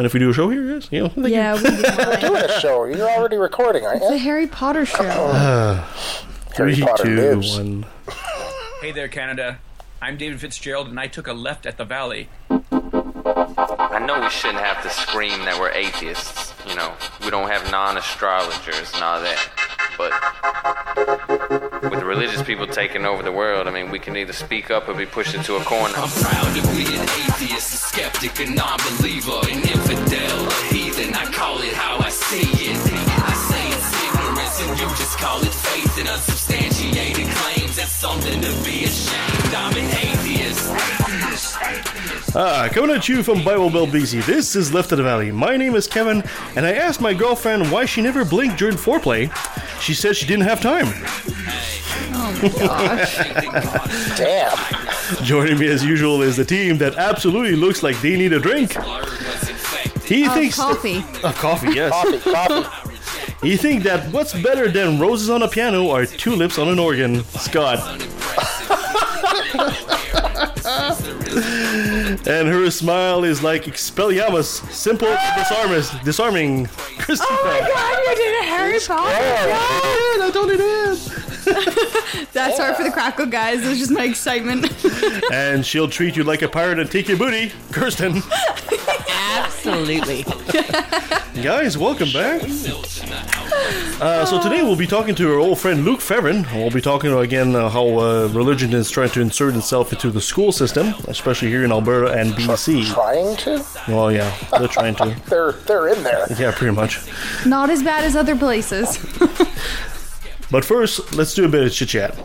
And if we do a show here, yes, you know, they Yeah, we do. We're doing a show. You're already recording, aren't you? the you? Harry Potter show. Harry three, Potter two, lives. one. Hey there, Canada. I'm David Fitzgerald, and I took a left at the Valley. I know we shouldn't have to scream that we're atheists. You know, we don't have non astrologers and all that. But with religious people taking over the world, I mean, we can either speak up or be pushed into a corner. I'm proud to be an atheist, a skeptic, a non-believer, an infidel, a heathen. I call it how I see it. I say it's ignorance, and you just call it faith unsubstantiated claims. That's something to be ashamed. I'm an atheist. Ah, coming at you from Bible Belt, BC. This is Left of the Valley. My name is Kevin, and I asked my girlfriend why she never blinked during foreplay. She said she didn't have time. Damn. Joining me as usual is the team that absolutely looks like they need a drink. He Oh, thinks coffee. Uh, coffee, yes. Coffee, coffee. He think that what's better than roses on a piano or tulips on an organ. Scott. and her smile is like Expelliarmus, simple, ah! disarming, oh disarming. Christine. God, you did a Harry Potter oh, show. I totally did. That's hard for the crackle, guys. It was just my excitement. And she'll treat you like a pirate and take your booty, Kirsten. Absolutely. Guys, welcome back. Uh, so today we'll be talking to our old friend Luke Fevin. We'll be talking again uh, how uh, religion is trying to insert itself into the school system, especially here in Alberta and BC. Trying to? Well, yeah, they're trying to. They're they're in there. Yeah, pretty much. Not as bad as other places. But first, let's do a bit of chit chat.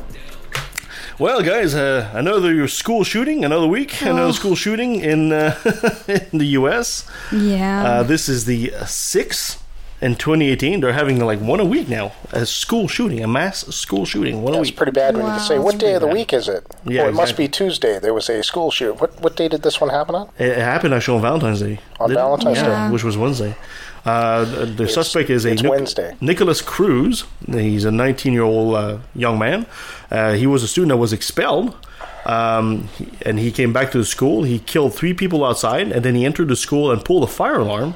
Well, guys, uh, another school shooting, another week, another school shooting in uh, in the U.S. Yeah. Uh, this is the sixth in 2018. They're having like one a week now. A school shooting, a mass school shooting, one a That's week. pretty bad when you say, what day of the week is it? Yeah, oh, it must be Tuesday. There was a school shoot. What what day did this one happen on? It happened actually on Valentine's Day. On Valentine's yeah, Day. which was Wednesday. Uh, the the suspect is a it's Wednesday. Nikolas Cruz. He's a 19 year old uh, young man. Uh, he was a student that was expelled. Um, and he came back to the school. He killed three people outside, and then he entered the school and pulled a fire alarm.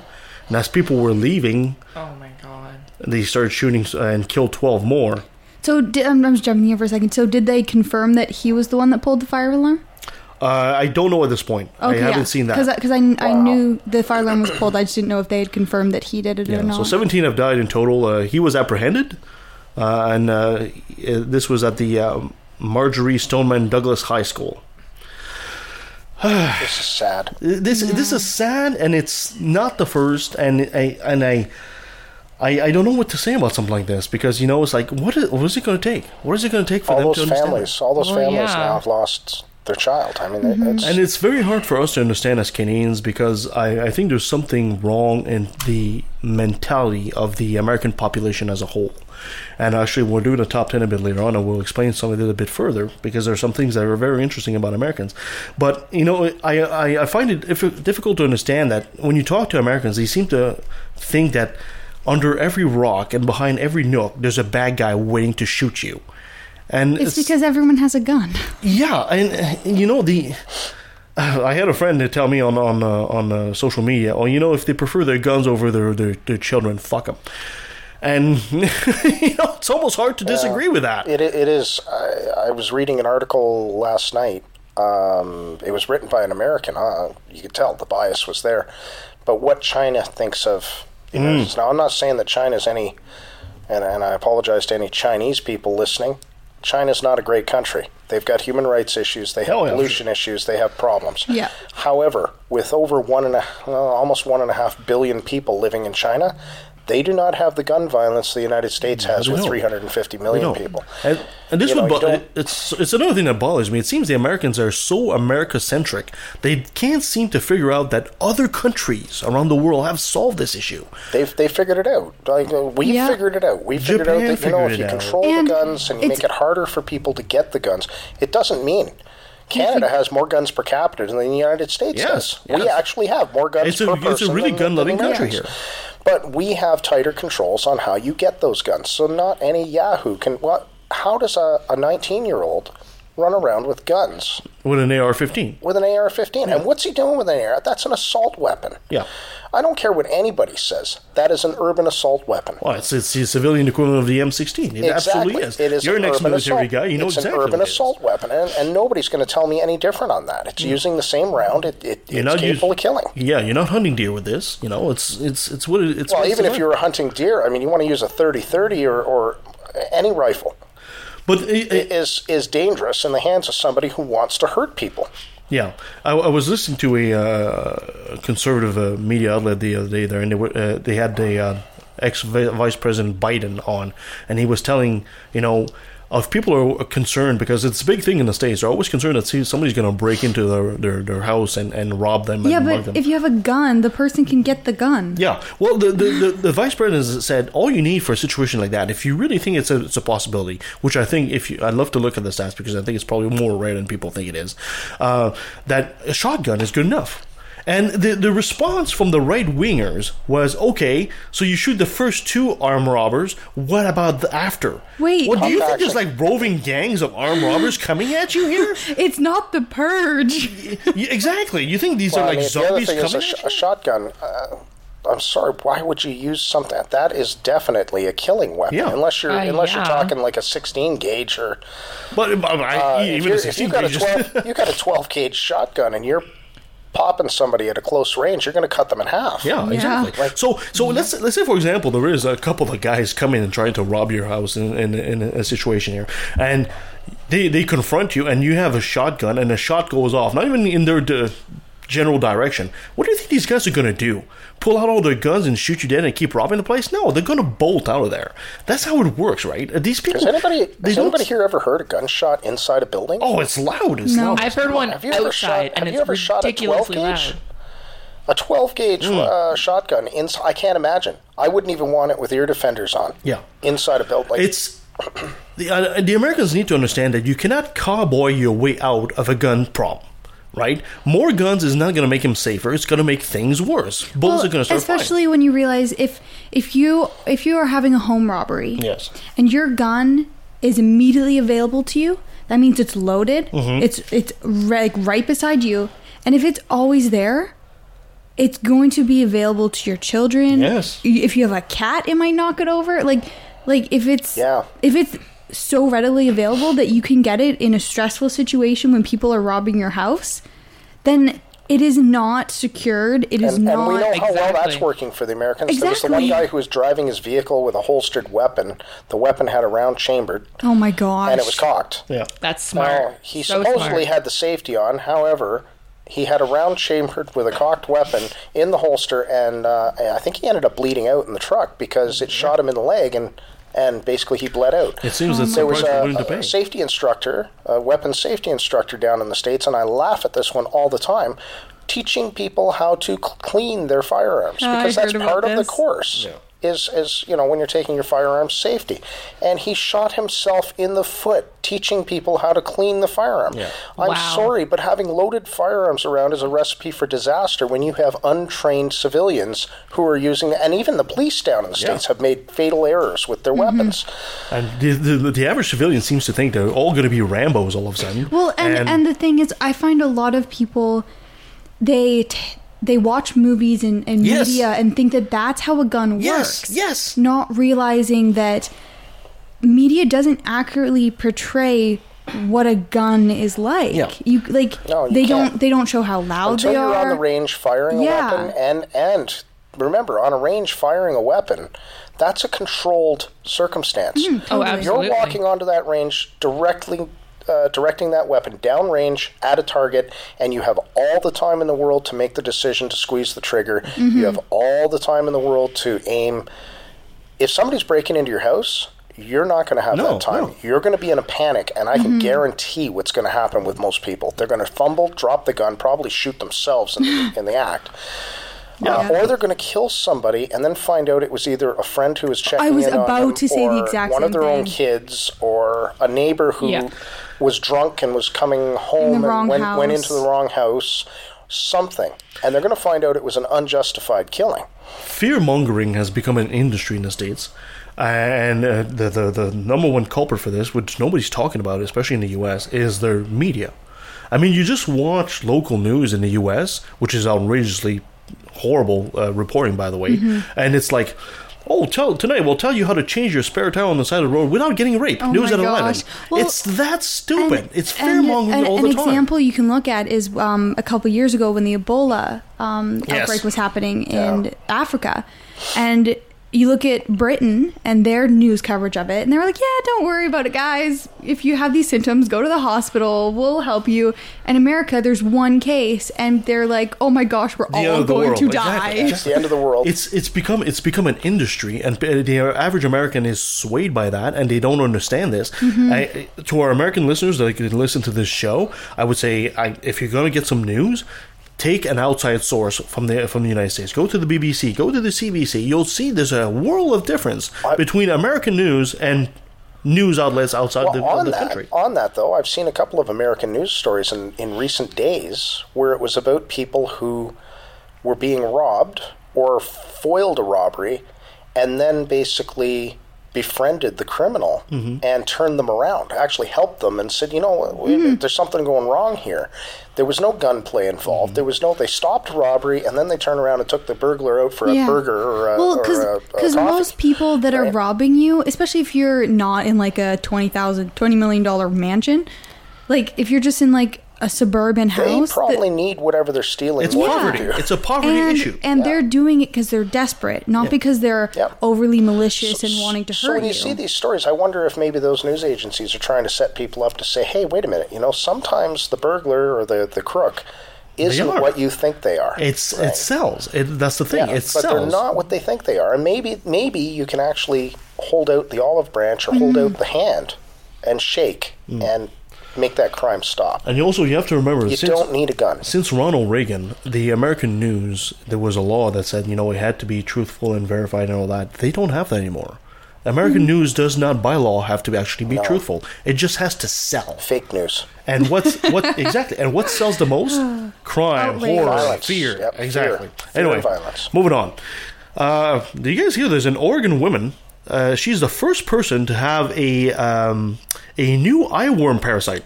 And as people were leaving, Oh my god. they started shooting and killed 12 more. so di- I'm, I'm just jumping here for a second. So did they confirm that he was the one that pulled the fire alarm? Uh, I don't know at this point. I haven't seen that. Because I, I knew the fire alarm was pulled. I just didn't know if they had confirmed that he did it or not. so 17 have died in total. Uh, he was apprehended, uh, and uh, uh, this was at the uh, Marjory Stoneman Douglas High School. This is sad. This this is sad, and it's not the first. And I and I, I, I don't know what to say about something like this because you know it's like what is, what is it going to take? What is it going to take for All them those to understand? families, all those Well, families yeah. now have lost their child. I mean, mm-hmm. it's, And it's very hard for us to understand as Canadians because I, I think there's something wrong in the mentality of the American population as a whole. And actually, we're doing a top 10 a bit later on, and we'll explain some of it a bit further because there are some things that are very interesting about Americans. But, you know, I, I, I find it difficult to understand that when you talk to Americans, they seem to think that under every rock and behind every nook, there's a bad guy waiting to shoot you. And it's because everyone has a gun. yeah, and uh, you know the. I had a friend that tell me on on uh, on uh, social media, oh, you know, if they prefer their guns over their their, their children, fuck them. And you know, it's almost hard to disagree with that. It, it is. I, I was reading an article last night. Um, it was written by an American. Huh? You could tell the bias was there. But what China thinks of. You know, Now, I'm not saying that China's any. And, and I apologize to any Chinese people listening. China's not a great country. They've got human rights issues. They have Oh, yeah, pollution issues. They have problems. Yeah. However, with over one and a, well, almost one and a half billion people living in China, they do not have the gun violence the United States has they with don't. 350 We million don't. people. And, and this You would know, bo- it's it's another thing that bothers me. It seems the Americans are so America centric. They can't seem to figure out that other countries around the world have solved this issue. They've they figured it out. Like uh, we Yeah. figured it out. We figured Japan out that you know if you it out. control And the guns and you make it harder for people to get the guns, it doesn't mean. Canada has more guns per capita than the United States Yes, does. We actually have more guns It's a- per it's a really gun-loving country here. But we have tighter controls on how you get those guns. So not any Yahoo can. What? How does a 19 year old run around with guns With an AR-15, with an AR-15? And what's he doing with an AR? That's an assault weapon. yeah. I don't care what anybody says. That is an urban assault weapon. Well, it's, it's the civilian equivalent of the M16. It absolutely is. It is You're an urban ex-military assault. guy. You know it's exactly an urban what it is. assault weapon, and, and nobody's going to tell me any different on that. It's using the same round. It, it, it's not capable of killing. Yeah, you're not hunting deer with this. You know, it's it's it's what it, it's. Well, even if you were hunting deer, I mean, you want to use a 30-30 or, or any rifle but it, it- is is dangerous in the hands of somebody who wants to hurt people. Yeah, I, I was listening to a uh, conservative uh, media outlet the other day there, and they were uh, they had the uh, ex Vice President Biden on, and he was telling you know. If people are concerned because it's a big thing in the states, they're always concerned that see, somebody's going to break into their, their, their house and, and rob them. Yeah, and but them. if you have a gun, the person can get the gun. Yeah, well, the, the, the, the vice president has said all you need for a situation like that, if you really think it's a, it's a possibility, which I think if you, I'd love to look at the stats because I think it's probably more rare than people think it is, uh, that a shotgun is good enough. And the the response from the right wingers was okay. So you shoot the first two armed robbers. What about the after? Wait. what do you think? There's like roving gangs of armed robbers coming at you here? It's not the purge. Yeah, exactly. You think these Well, are I like mean, the other zombies thing is coming? a, sh- a shotgun. Uh, I'm sorry. Why would you use something that is definitely a killing weapon? Yeah. Unless you're Uh, unless yeah. you're talking like a 16 gauge or But, but I, uh, even if, a you're, if 16 you got a gauge 12 you got a 12 gauge shotgun and you're popping somebody at a close range, you're going to cut them in half. Yeah, Yeah. exactly. so, so let's let's say for example, there is a couple of guys coming and trying to rob your house in, in, in a situation here, and they they confront you, and you have a shotgun, and a shot goes off, not even in their uh, general direction. What do you think these guys are going to do? Pull out all their guns and shoot you dead and keep robbing the place? No, they're going to bolt out of there. That's how it works, right? These people. Has anybody has anybody here ever heard a gunshot inside a building? Oh, it's loud. It's No. loud. I've heard one Have you ever shot- outside, have and you it's ever shot a 12 ridiculously gauge? loud. A 12 gauge Hmm. uh, shotgun inside. I can't imagine. I wouldn't even want it with ear defenders on. Yeah. Inside a building. Like, It's the uh, the Americans need to understand that you cannot cowboy your way out of a gun problem. Right, more guns is not going to make them safer. It's going to make things worse. Bullets Well, are going to start flying. especially when you realize if if you if you are having a home robbery, Yes. and your gun is immediately available to you, that means it's loaded. Mm-hmm. It's it's ri- like right beside you, and if it's always there, it's going to be available to your children. Yes. If you have a cat, it might knock it over. Like like if it's Yeah. if it's so readily available that you can get it in a stressful situation when people are robbing your house, then it is not secured. It is and, not. and we know how well that's working for the Americans. There was the one guy who was driving his vehicle with a holstered weapon. The weapon had a round chambered, oh my gosh! and it was cocked. yeah, That's smart. Now, he so supposedly smart. had the safety on. However, he had a round chambered with a cocked weapon in the holster, and uh, I think he ended up bleeding out in the truck because it shot him in the leg, and and basically he bled out. it seems that There was a, a safety instructor, a weapons safety instructor down in the States, and I laugh at this one all the time, teaching people how to c- clean their firearms Oh, I because that's part of the this. course. Is, is you know when you're taking your firearm safety, and he shot himself in the foot teaching people how to clean the firearm. I'm Wow. sorry, but having loaded firearms around is a recipe for disaster when you have untrained civilians who are using, and even the police down in the states have made fatal errors with their mm-hmm. weapons. And the, the, the average civilian seems to think they're all going to be Rambo's all of a sudden. Well, and, and the thing is, I find a lot of people they t- they watch movies and, and Yes. media and think that that's how a gun Yes, works. yes. Not realizing that media doesn't accurately portray what a gun is like. Yeah. You like No, you they can't. don't they don't show how loud until they you're are. on the range firing Yeah. a weapon and and remember on a range firing a weapon that's a controlled circumstance mm, Oh, Totally. absolutely. you're walking onto that range directly uh, directing that weapon downrange at a target, and you have all the time in the world to make the decision to squeeze the trigger. Mm-hmm. You have all the time in the world to aim. If somebody's breaking into your house, you're not going to have No, that time. no. You're going to be in a panic, and I Mm-hmm. can guarantee what's going to happen with most people. They're going to fumble, drop the gun, probably shoot themselves in the, in the act. Uh, or they're going to kill somebody and then find out it was either a friend who was checking I was on about them to say the or exact one of same their own kids or a neighbor who Yeah. Was drunk and was coming home and went, went into the wrong house. Something. And they're going to find out it was an unjustified killing. fear mongering has become an industry in the states, and uh, the, the the number one culprit for this, which nobody's talking about, especially in the U.S., is their media. I mean, you just watch local news in the U.S., which is outrageously horrible uh, reporting, by the way. And it's like, oh, tell tonight we'll tell you how to change your spare tire on the side of the road without getting raped. Oh News at eleven. Well, it's that stupid. And- it's and fear-mongering an, all an the time. example you can look at is um, a couple years ago when the Ebola um, Yes. outbreak was happening in Africa, and you look at Britain and their news coverage of it, and they were like, "Yeah, don't worry about it, guys. If you have these symptoms, go to the hospital. We'll help you." In America, there's one case, and they're like, "Oh my gosh, we're end all going world. to Exactly. die." It's the end of the world. it's it's become it's become an industry, and the average American is swayed by that, and they don't understand this. Mm-hmm. I, to our American listeners that can listen to this show, I would say, I, if you're going to get some news, take an outside source from the from the United States. Go to the BBC, go to the CBC. You'll see there's a world of difference I- between American news and news outlets outside Well, the, on the that, country. on that though, I've seen a couple of American news stories in, in recent days where it was about people who were being robbed or foiled a robbery, and then basically befriended the criminal Mm-hmm. and turned them around. Actually helped them and said, you know, Mm-hmm. there's something going wrong here. There was no gunplay involved. Mm-hmm. There was no. They stopped robbery and then they turned around and took the burglar out for a burger or a, well, or a, a because most people that are right? robbing you, especially if you're not in like a twenty thousand, twenty million dollar mansion, like if you're just in like a suburban they house, that- probably need whatever they're stealing. It's poverty. you do. It's a poverty and, issue. and they're doing it because they're desperate, not because they're Yep. overly malicious and wanting to so hurt you. So when you you. see these stories, I wonder if maybe those news agencies are trying to set people up to say, "Hey, wait a minute. You know, sometimes the burglar or the the crook isn't what you think they are." It's Right? it sells. It, that's the thing. Yeah, it but they're not what they think they are. And maybe maybe you can actually hold out the olive branch or hold Mm-hmm. out the hand and shake Mm. and make that crime stop. and you also you have to remember You since, don't need a gun. since Ronald Reagan, the American news, there was a law that said, you know, it had to be truthful and verified and all that. They don't have that anymore. American news does not, by law, have to actually be truthful. It just has to sell. Fake news. And what's what exactly? And what sells the most? Crime, Outrage. horror, Violence. fear. Yep, exactly. Fear anyway, violence. moving on. Uh, do you guys hear? There's an Oregon woman. Uh, she's the first person to have a um, a new eyeworm parasite.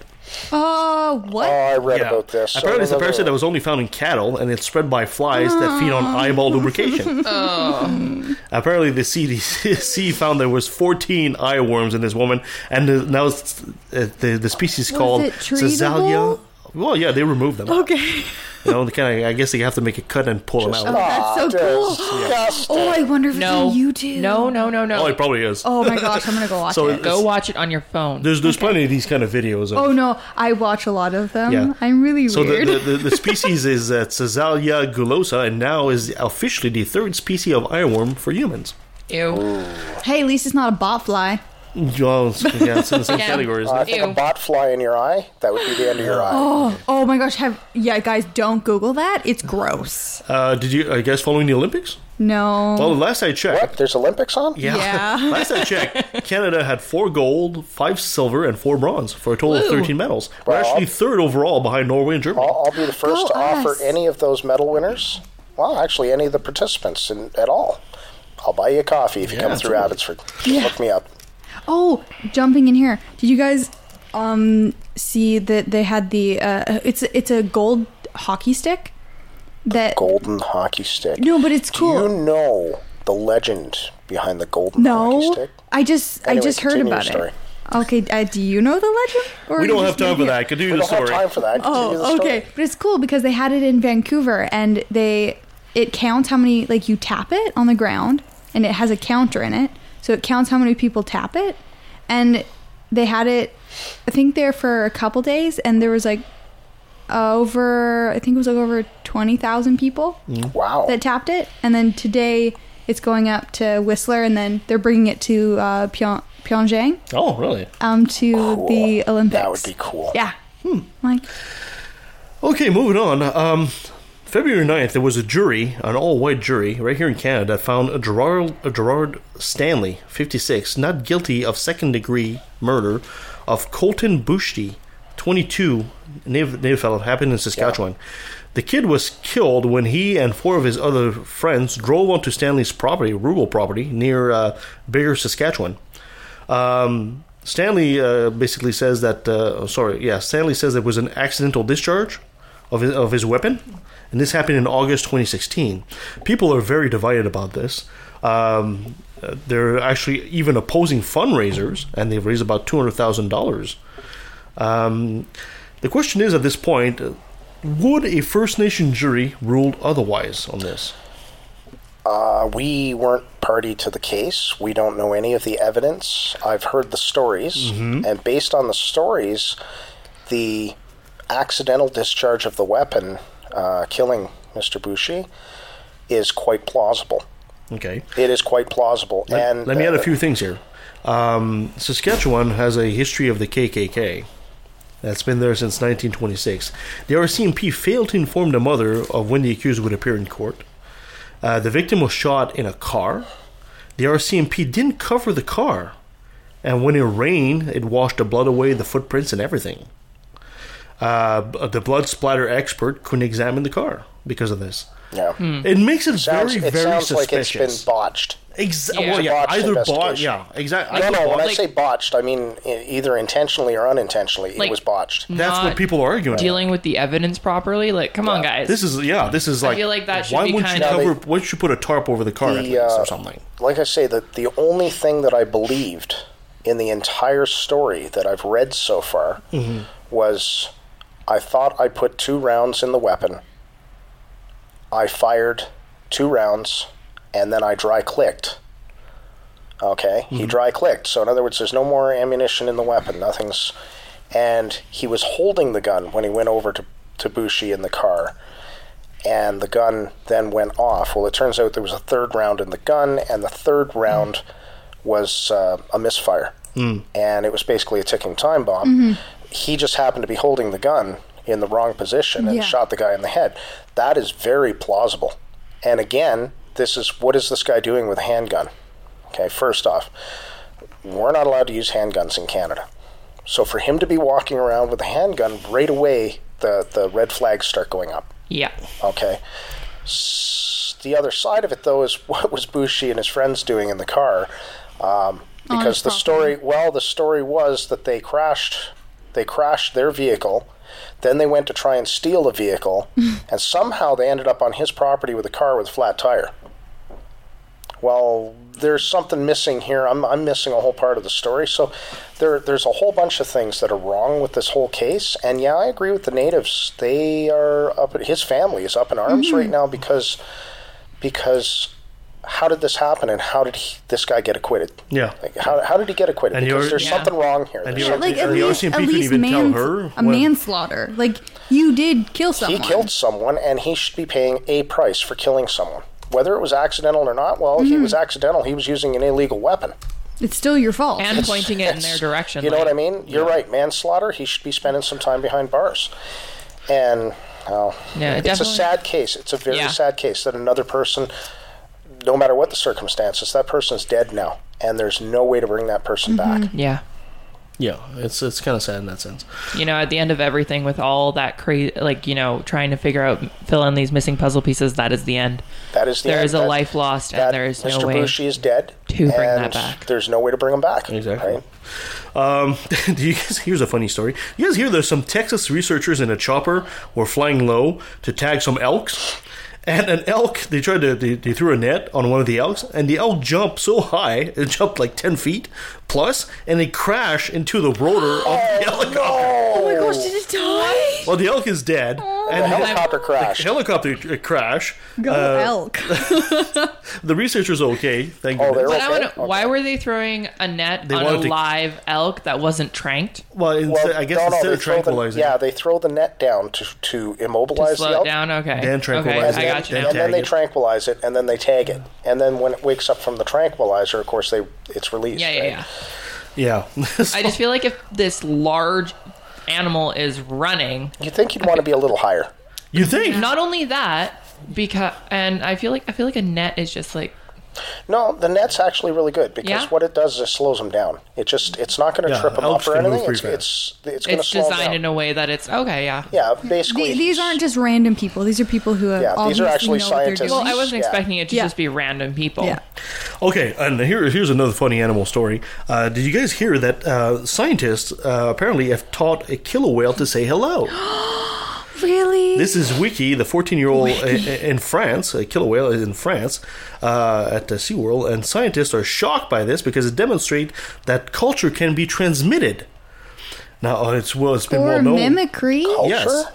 oh, what? Oh, I read Yeah. about this. Apparently, it's a So- parasite that was only found in cattle, and it's spread by flies that feed on eyeball lubrication. Apparently, the CDC found there was 14 eyeworms in this woman, and now it's, uh, the the species Was called it Thelazia. treatable? Well, yeah, they removed them. okay. You know, they kind of. I guess they have to make a cut and pull them out. Oh, that's so cool. disgusting. Oh, I wonder if No. it's on YouTube. No, no, no, no. Oh, it probably is. Oh my gosh, I'm gonna go watch So it. Go watch it on your phone. There's there's plenty of these kind of videos. Of, Oh no, I watch a lot of them. Yeah. I'm really So the, weird. the, the, the species is uh, Thelazia gulosa, and now is officially the third species of eyeworm for humans. Ew. hey, at least it's not a bot fly. Well, yeah, it's in the same Yeah. category. Isn't I it? think Ew. a bot fly in your eye, that would be the end of your eye. Oh, oh my gosh, have yeah, guys, don't Google that. It's gross. Uh, did you are you guys following the Olympics? No. Well, last I checked, What? There's Olympics on? yeah, Yeah. last I checked, Canada had four gold, five silver, and four bronze for a total of Woo. 13 medals. We're Well, actually third overall behind Norway and Germany. I'll, I'll be the first Go to offer any of those medal winners. Well, actually, any of the participants in, at all. I'll buy you a coffee if you Yeah, come through absolutely. Abbotsford. Yeah. Look me up. Oh, jumping in here. Did you guys um see that they had the uh it's it's a gold hockey stick that Golden hockey stick. No, but it's cool. Do cool. you know the legend behind the golden hockey No, stick? I just I just heard about your it. Okay, uh, do you know the legend? Or we don't have time for made it? that. Continue We the don't have story. time for that. Continue Oh, okay. But it's cool because they had it in Vancouver and they it counts how many like you tap it on the ground and it has a counter in it. So it counts how many people tap it. And they had it I think there for a couple days and there was like over I think it was like over 20,000 people Wow. that tapped it and then today it's going up to Whistler and then they're bringing it to uh Pyong- Pyongyang Oh, really? um to the Olympics. That would be cool. Yeah. Hmm. Like Okay, moving on. Um, February 9th, there was a jury, an all white jury, right here in Canada, found Gerard, Gerard Stanley, 56, not guilty of second degree murder of Colten Boushie, 22, native, native fellow, happened in Saskatchewan. The kid was killed when he and four of his other friends drove onto Stanley's property, rural property, near uh, Biggar, Saskatchewan. Um, Stanley uh, basically says that, uh, sorry, yeah, Stanley says it was an accidental discharge of his, of his weapon, and this happened in August 2016. People are very divided about this. Um, they're actually even opposing fundraisers, and they've raised about two hundred thousand dollars. Um, the question is, at this point, would a First Nation jury rule otherwise on this? Uh, we weren't party to the case. We don't know any of the evidence. I've heard the stories, and based on the stories, the accidental discharge of the weapon uh, killing Mr. Boushie is quite plausible. Okay. It is quite plausible. Let, and let me add a uh, few things here. Um, Saskatchewan has a history of the KKK that's been there since 1926. The RCMP failed to inform the mother of when the accused would appear in court. Uh, the victim was shot in a car. The RCMP didn't cover the car, and when it rained, it washed the blood away, the footprints, and everything. Uh, the blood splatter expert couldn't examine the car because of this. Yeah. It makes it Sounds, very, it very sounds like suspicious. it's been botched. Exactly. Yeah. well, yeah, Botched either bought, investigation. yeah, exactly. No, either no. When I say botched, I mean either intentionally or unintentionally. Like- it was botched. That's what people are arguing. dealing with the evidence properly. Like, come on, guys. This is yeah. This is like. I feel like that should why be wouldn't you kind of- Why don't you put a tarp over the car at The, least uh, or something? like I say, the the only thing that I believed in the entire story that I've read so far was I thought I put two rounds in the weapon. I fired two rounds, and then I dry clicked. Okay, he mm-hmm. dry clicked. So in other words, there's no more ammunition in the weapon. Nothing's, and he was holding the gun when he went over to to Boushie in the car and the gun then went off. Well, it turns out there was a third round in the gun, and the third mm. round was uh, a misfire, mm. and it was basically a ticking time bomb. Mm-hmm. He just happened to be holding the gun in the wrong position and Yeah. shot the guy in the head. That is very plausible. And again, this is what is this guy doing with a handgun? Okay, first off, we're not allowed to use handguns in Canada. So for him to be walking around with a handgun, right away the, the red flags start going up. yeah. Okay. S- The other side of it, though, is what was Boushie and his friends doing in the car? Um, because the story, well, the story was that they crashed, they crashed their vehicle, then they went to try and steal the vehicle, and somehow they ended up on his property with a car with a flat tire. Well, there's something missing here. I'm, I'm missing a whole part of the story. So there, there's a whole bunch of things that are wrong with this whole case. And yeah, I agree with the natives. They are up. His family is up in arms mm-hmm. right now because because how did this happen and how did he, this guy get acquitted? Yeah. Like, how, how did he get acquitted? And because there's Yeah. something wrong here. And There's you're- something like at least, RCMP at couldn't least even tell mans- her a when- manslaughter. Like you did kill someone. He killed someone, and he should be paying a price for killing someone. Whether it was accidental or not, well, he Mm-hmm. was accidental. He was using an illegal weapon. It's still your fault. And pointing it in their direction. You know what I mean? You're right. Manslaughter. He should be spending some time behind bars. And oh, Yeah, it's a sad case. It's a very Yeah. sad case that another person, no matter what the circumstances, that person's dead now, and there's no way to bring that person back. Yeah. Yeah, it's it's kind of sad in that sense. You know, at the end of everything, with all that crazy, like, you know, trying to figure out, fill in these missing puzzle pieces, that is the end. That is the There end. is a That- life lost, that and there is no way. Boushie is dead to bring that and back. There's no way to bring him back. Exactly. right? Um, do you guys, here's a funny story. You guys hear there's some Texas researchers in a chopper were flying low to tag some elks. And an elk, they tried to, they, they threw a net on one of the elks, and the elk jumped so high, it jumped like 10 feet plus, and they crash into the rotor of the helicopter. oh my gosh, did it die? Well, the elk is dead, and The helicopter the crashed. helicopter crash. Go Uh, elk. The researchers are okay, thank Oh, you. they're But I okay. wanna, why were they throwing a net They on a wanted to- live elk that wasn't tranked? Well, instead, I guess no, no, instead they of throw the- tranquilizing, yeah, they throw the net down to to immobilize To slow the it elk. down? Okay. Then okay, tranquilize I it. got you Then now. and then they it. tranquilize it, and then they tag it, and then when it wakes up from the tranquilizer, of course, they it's released. Yeah, yeah, right? yeah. Yeah. I just feel like if this large animal is running, You think you'd want to be a little higher? you think? not only that, because and I feel like I feel like a net is just like No, the net's actually really good because Yeah? what it does is it slows them down. It just it's not going to Yeah, trip them up or can move anything. It's pretty it's it's going to it's slow 'em designed down. in a way that it's okay. Yeah. yeah, basically. Th- these aren't just random people. These are people who have Yeah, these are actually know what they're scientists. doing. Well, I wasn't Yeah. expecting it to Yeah. just be random people. yeah. Okay, and here, here's another funny animal story. Uh, did you guys hear that uh, scientists uh, apparently have taught a killer whale to say hello? Really? This is Wikie, the 14 year old in France, a killer whale in France, uh, at the SeaWorld, and scientists are shocked by this because it demonstrates that culture can be transmitted. Now, uh, it's well, it's been or well known. mimicry? Yes,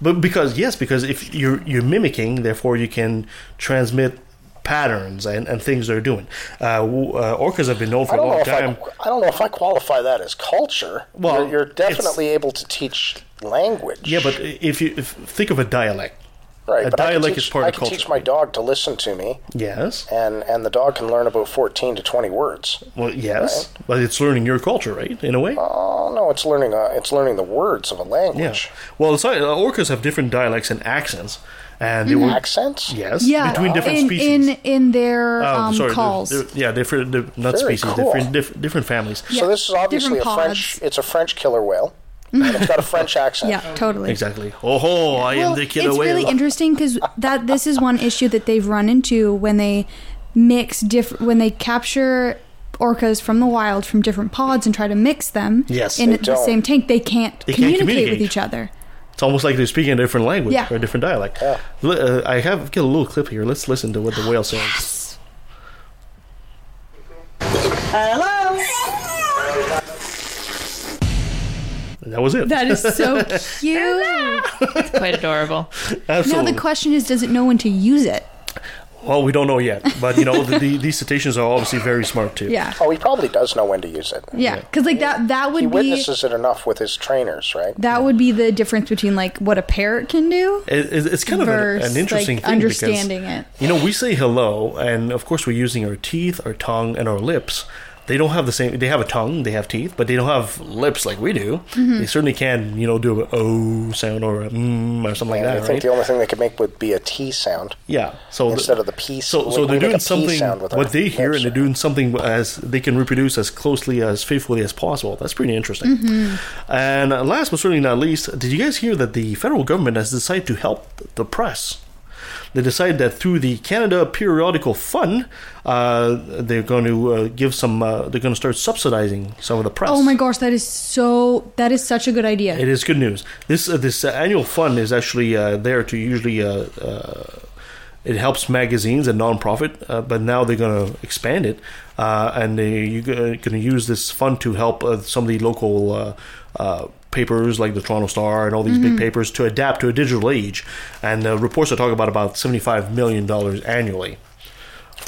but because yes, because if you're you're mimicking, therefore you can transmit patterns and, and things they're doing. Uh, uh, orcas have been known for a long time. I, I don't know if I qualify that as culture. Well, you're, you're definitely able to teach language. Yeah, but if you if, think of a dialect, right, a but I can dialect teach, is part I of can culture. teach my dog to listen to me, yes, and and the dog can learn about fourteen to twenty words. well, yes, but it's learning your culture, right? In a way. Oh no, it's learning. Uh, it's learning the words of a Yeah. language. Well, it's, uh, orcas have different dialects and accents, and they were Accents. yes, Yeah, between different in, species. in in their Oh, um, sorry, they're- calls. they're- yeah, different, di- not Very species, cool. different, diff, different families. Yeah, So this is obviously a different French. It's a French killer whale, and it's got a French accent. yeah, totally. Exactly. Oh, ho, I am Well, the killer it's whale. really interesting because that this is one issue that they've run into when they mix different when they capture orcas from the wild from different pods and try to mix them Yes. in the don't. same tank. They can't, They can't communicate, communicate. with each other. It's almost like they're speaking a different language Yeah. or a different dialect. Yeah. Uh, I have get a little clip here. Let's listen to what the whale says. Hello. That was it. That is so cute. It's quite adorable. now the question is, does it know when to use it? well, we don't know yet, but you know, the, the, these cetaceans are obviously very smart too. Yeah, Oh, he probably does know when to use it. yeah, because like that that He would be witnesses it enough with his trainers, right? that would be the difference between like what a parrot can do It, it- it's kind of an, an interesting like thing understanding because, it. You know, we say hello, and of course we're using our teeth, our tongue, and our lips. They don't have the same. They have a tongue, they have teeth, but they don't have lips like we do. Mm-hmm. They certainly can, you know, do a o sound or a mm or something And like that. I think right? the only thing they could make would be a T sound. yeah. So instead of the P So, we- so they're doing something. sound with our What they hear, lips. and they're doing something as they can reproduce as closely as faithfully as possible. That's pretty interesting. Mm-hmm. And uh, last but certainly not least, did you guys hear that the federal government has decided to help the press? They decided that through the Canada Periodical Fund, uh, they're going to uh, give some. Uh, they're going to start subsidizing some of the press. Oh my gosh, that is so. That is such a good idea. It is good news. This uh, this uh, annual fund is actually uh, there to usually uh, uh, it helps magazines and nonprofit, uh, but now they're going to expand it, uh, and they you're going to use this fund to help uh, some of the local. Uh, uh, papers like the Toronto Star and all these big papers to adapt to a digital age, and the reports are talking about about seventy five million dollars annually.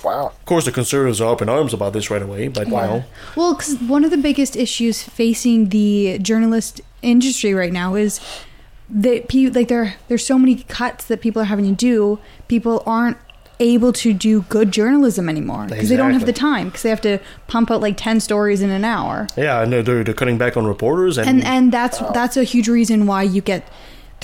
Wow. Of course, the conservatives are up in arms about this right away, but you know, Well, because one of the biggest issues facing the journalist industry right now is that pe- like there there's so many cuts that people are having to do. People aren't able to do good journalism anymore because they don't have the time because they have to pump out like ten stories in an hour. yeah, and they're, they're cutting back on reporters and, and and that's that's a huge reason why you get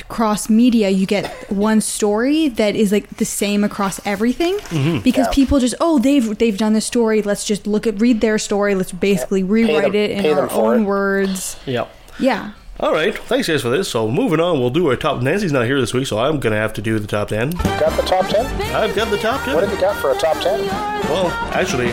cross media you get one story that is like the same across everything Mm-hmm. because Yeah. people just oh they've they've done this story let's just look at read their story let's basically rewrite them- it in our own it. words yeah. yeah All right, thanks guys for this. So moving on, we'll do our top. Nancy's not here this week, so I'm gonna have to do the top ten. Got the top ten? I've got the top ten. What have you got for a top ten? Well, actually,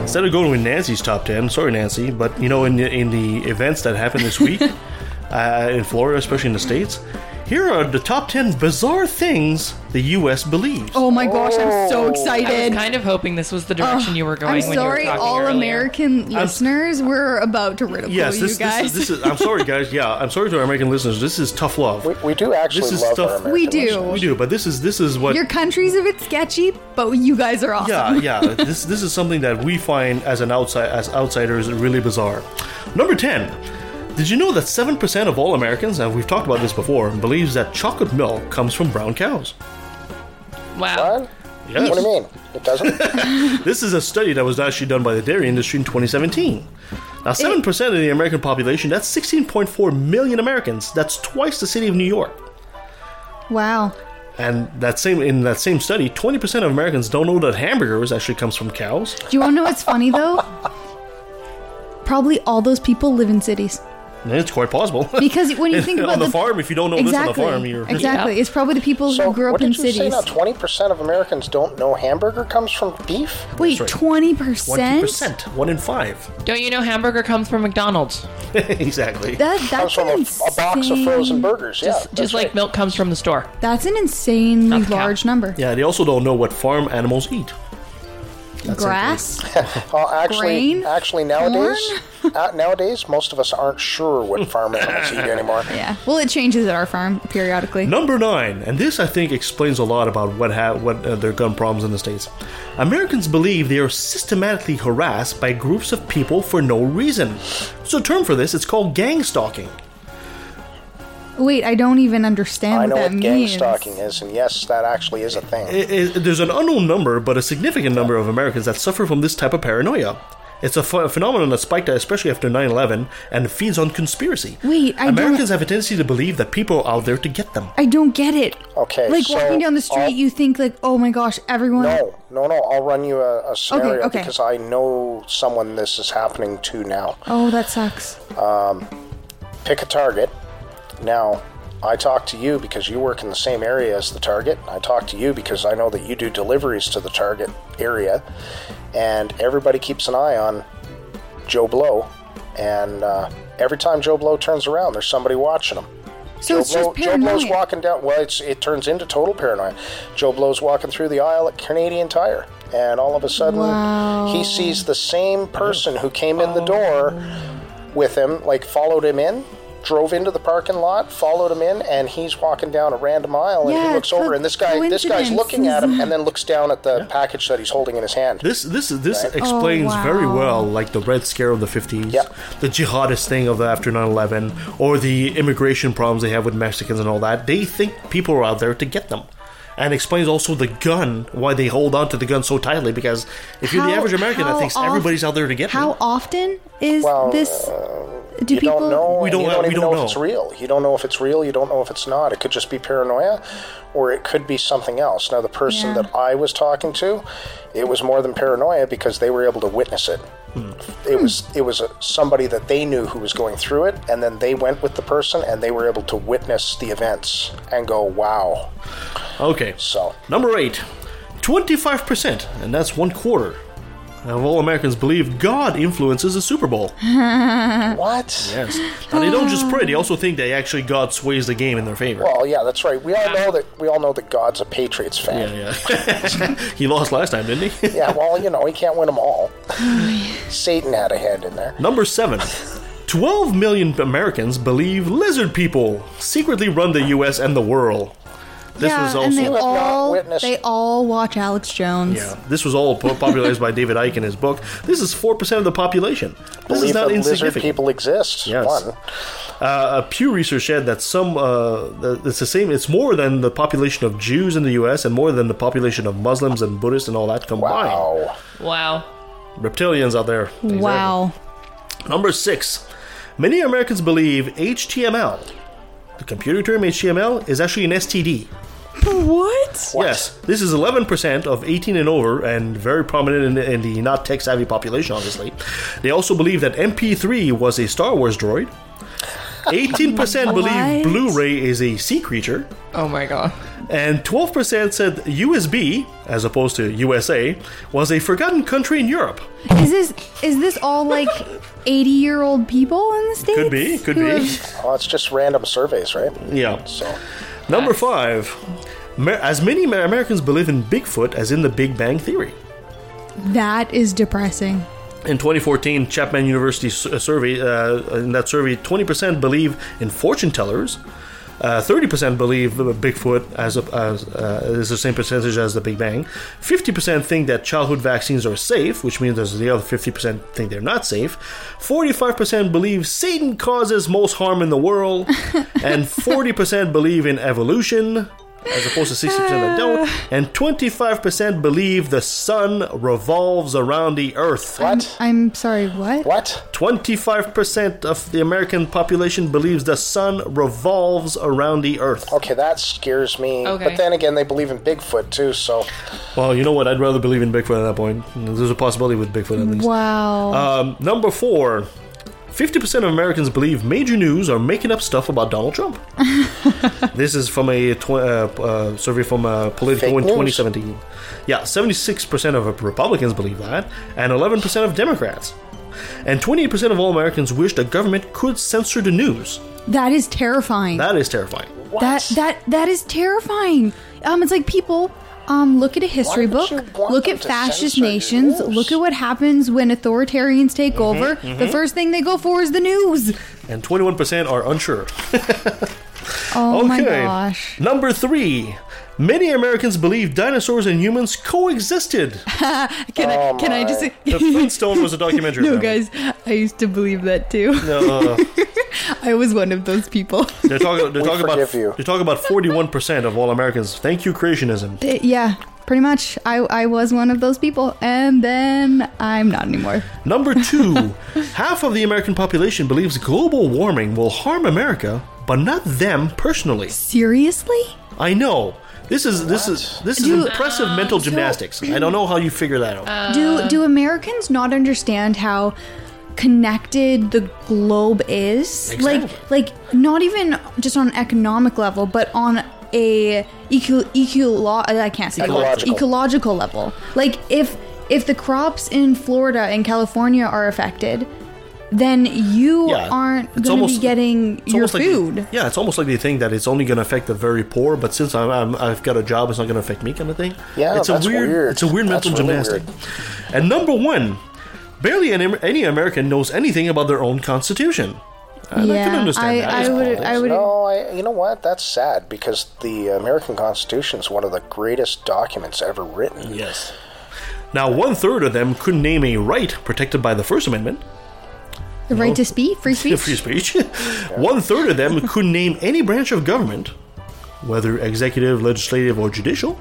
instead of going with Nancy's top ten, sorry Nancy, but you know, in the, in the events that happened this week uh, in Florida, especially in the states, here are the top ten bizarre things the U.S. believes. oh my gosh i'm so oh. excited. I was excited kind of hoping this was the direction you were going i'm when sorry you were talking all earlier. american listeners we're about to ridicule Yes, you this, this, guys is, this is. I'm sorry, guys. Yeah, I'm sorry to our American listeners. This is tough love. We, we do actually This is love stuff- our American We do. listeners. we do, but this is this is what your country's a bit sketchy but you guys are awesome Yeah, yeah. this this is something that we find as an outside as outsiders really bizarre. Number ten. Did you know that seven percent of all Americans, and we've talked about this before, believes that chocolate milk comes from brown cows? Wow. What? Yes. What do you mean? It doesn't? This is a study that was actually done by the dairy industry in 2017. Now, seven percent of the American population, that's 16.4 million Americans. That's twice the city of New York. wow And that same in that same study, 20% of Americans don't know that hamburgers actually comes from cows. Do you want to know what's funny though? Probably all those people live in cities. It's quite possible. Because when you think about on the, the- farm, if you don't know this on the farm, you're exactly. It's probably the people So who grew up in did you say cities. now? Twenty percent of Americans don't know hamburger comes from beef. Wait, right. twenty twenty percent? percent, one in five. Don't you know hamburger comes from McDonald's? exactly. That Comes that's from an a, insane, a box of frozen burgers. Yeah, Just, that's just like right. milk comes from the store. That's an insanely Not the cow. large number. yeah, they also don't know what farm animals eat. Grass. Well, actually, Grain? actually nowadays, uh, nowadays most of us aren't sure what farm animals eat anymore. yeah. Well, it changes at our farm periodically. Number nine, and this I think explains a lot about what ha- what uh, their gun problems in the states. Americans believe they are systematically harassed by groups of people for no reason. There's a term for this. It's called gang stalking. Wait, I don't even understand I know what what gang means. stalking is, and yes, that actually is a thing. I- I- there's an unknown number, but a significant number of Americans that suffer from this type of paranoia. It's a ph- phenomenon that spiked, especially after 9/11, and feeds on conspiracy. Wait, I don't- Americans have a tendency to believe that people are out there to get them. I don't get it. Okay, Like so walking down the street, I'll- you think like, oh my gosh, everyone. No, no, no. I'll run you a, a scenario okay. because I know someone this is happening to now. Oh, that sucks. Um, Pick a target. Now, I talk to you because you work in the same area as the target. I talk to you because I know that you do deliveries to the target area, and everybody keeps an eye on Joe Blow. And uh, every time Joe Blow turns around, there's somebody watching him. So Joe, it's Blow, just Joe Blow's walking down. Well, it's, it turns into total paranoia. Joe Blow's walking through the aisle at Canadian Tire, and all of a sudden, Wow. he sees the same person who came in the door with him, like followed him in, drove into the parking lot, followed him in, and he's walking down a random aisle, and he looks over, and this guy, this guy's looking at him, and then looks down at the package that he's holding in his hand. This this this Right. explains Oh, very well like the Red Scare of the 50s, Yep. the jihadist thing of the after 9/11 or the immigration problems they have with Mexicans and all that. They think people are out there to get them. And explains also the gun, why they hold on to the gun so tightly because if you're the average American that thinks off- everybody's out there to get him. How them. often is Well, this? Uh, Do you people? don't know. We don't you don't we even don't know, know. if it's real. You don't know if it's real. You don't know if it's not. It could just be paranoia, or it could be something else. Now, the person Yeah. that I was talking to, it was more than paranoia because they were able to witness it. Hmm. It was it was a, somebody that they knew who was going through it, and then they went with the person, and they were able to witness the events and go, "Wow!" Okay. So Number eight, 25%, and that's one quarter Uh, of all Americans believe God influences the Super Bowl. what? Yes. Now, they don't just pray, they also think that actually God sways the game in their favor. Well, yeah, that's right. We all know that. We all know that God's a Patriots fan. yeah, yeah. he lost last time, didn't he? Yeah, well, you know, he can't win them all. Satan had a hand in there. Number seven. 12 million Americans believe lizard people secretly run the US and the world. This yeah, was and they also have not all they all watch Alex Jones. yeah, this was all popularized by David Icke in his book. This is 4% of the population. This Believe is not that insignificant. people exist. Yes. One. Uh, a Pew Research said that some uh, it's the same. It's more than the population of Jews in the U.S. and more than the population of Muslims and Buddhists and all that combined. Wow. Wow. Reptilians out there. Wow. Number six. Many Americans believe HTML, the computer term HTML, is actually an STD. What? Yes, this is 11% of 18 and over, and very prominent in, in the not tech savvy population, obviously. They also believe that MP3 was a Star Wars droid. 18% believe What? Blu ray is a sea creature. Oh my god. And 12% said USB, as opposed to USA, was a forgotten country in Europe. Is this is this all like eighty year old people in the states? Could be, could be. have- Well, it's just random surveys, right? Yeah. So, Number five. Mer- As many Amer- Americans believe in Bigfoot as in the Big Bang Theory. that is depressing. In 2014, Chapman University s- uh, survey, uh, in that survey, 20% believe in fortune tellers. Uh, 30% believe uh, Bigfoot as, a, as uh, is the same percentage as the Big Bang. 50% think that childhood vaccines are safe, which means there's the other 50% think they're not safe. 45% believe Satan causes most harm in the world, and 40% believe in evolution, as opposed to 60% that don't, and 25% believe the sun revolves around the earth. what? I'm sorry. What? What? 25% of the American population believes the sun revolves around the earth. Okay, that scares me. Okay. But then again, they believe in Bigfoot too. So, Well, you know what? I'd rather believe in Bigfoot at that point. There's a possibility with Bigfoot at least. Wow. Um, number four 50% of Americans believe major news are making up stuff about Donald Trump. this is from a tw- uh, uh, survey from uh, Politico Fake in news. 2017. Yeah, 76% of Republicans believe that, and 11% of Democrats. And 28% of all Americans wish the government could censor the news. That is terrifying. That is terrifying. What? That that that is terrifying. Um, it's like people um look at a history book, look at fascist nations, news? look at what happens when authoritarians take Mm-hmm, over. The first thing they go for is the news. And 21% are unsure. Oh my Okay. gosh. Number three. Many Americans believe dinosaurs and humans coexisted. Can I can I just The Flintstone was a documentary. No guys, I used to believe that too. No, I was one of those people. they're talking. They're talking about. you. They're talking about forty-one percent of all Americans. Thank you, creationism. Yeah, pretty much. I I was one of those people and then I'm not anymore. Number two, half of the American population believes global warming will harm America, but not them personally. Seriously? I know. This is this is this is Do- impressive mental um, gymnastics. I don't know how you figure that out. do do Americans not understand how connected the globe is? Exactly. Like like not even just on an economic level, but on a eco, ecolo- I can't say the. Ecological. ecological level. Like if if the crops in Florida and California are affected, then you Yeah, aren't going to be getting your almost like- food. yeah, it's almost like they think that it's only going to affect the very poor, but since I'm, I'm I've got a job, it's not going to affect me, kind of thing. Yeah, it's that's a weird, weird. It's a weird That's mental really gymnastic. And number one, barely any, any American knows anything about their own constitution. And I can yeah, understand I, that. I It's would. I would No, I, you know what? That's sad because the American Constitution is one of the greatest documents ever written. Yes. Now, one third of them couldn't name a right protected by the First Amendment, the right to speak, free speech. free speech. one third of them couldn't name any branch of government, whether executive, legislative, or judicial.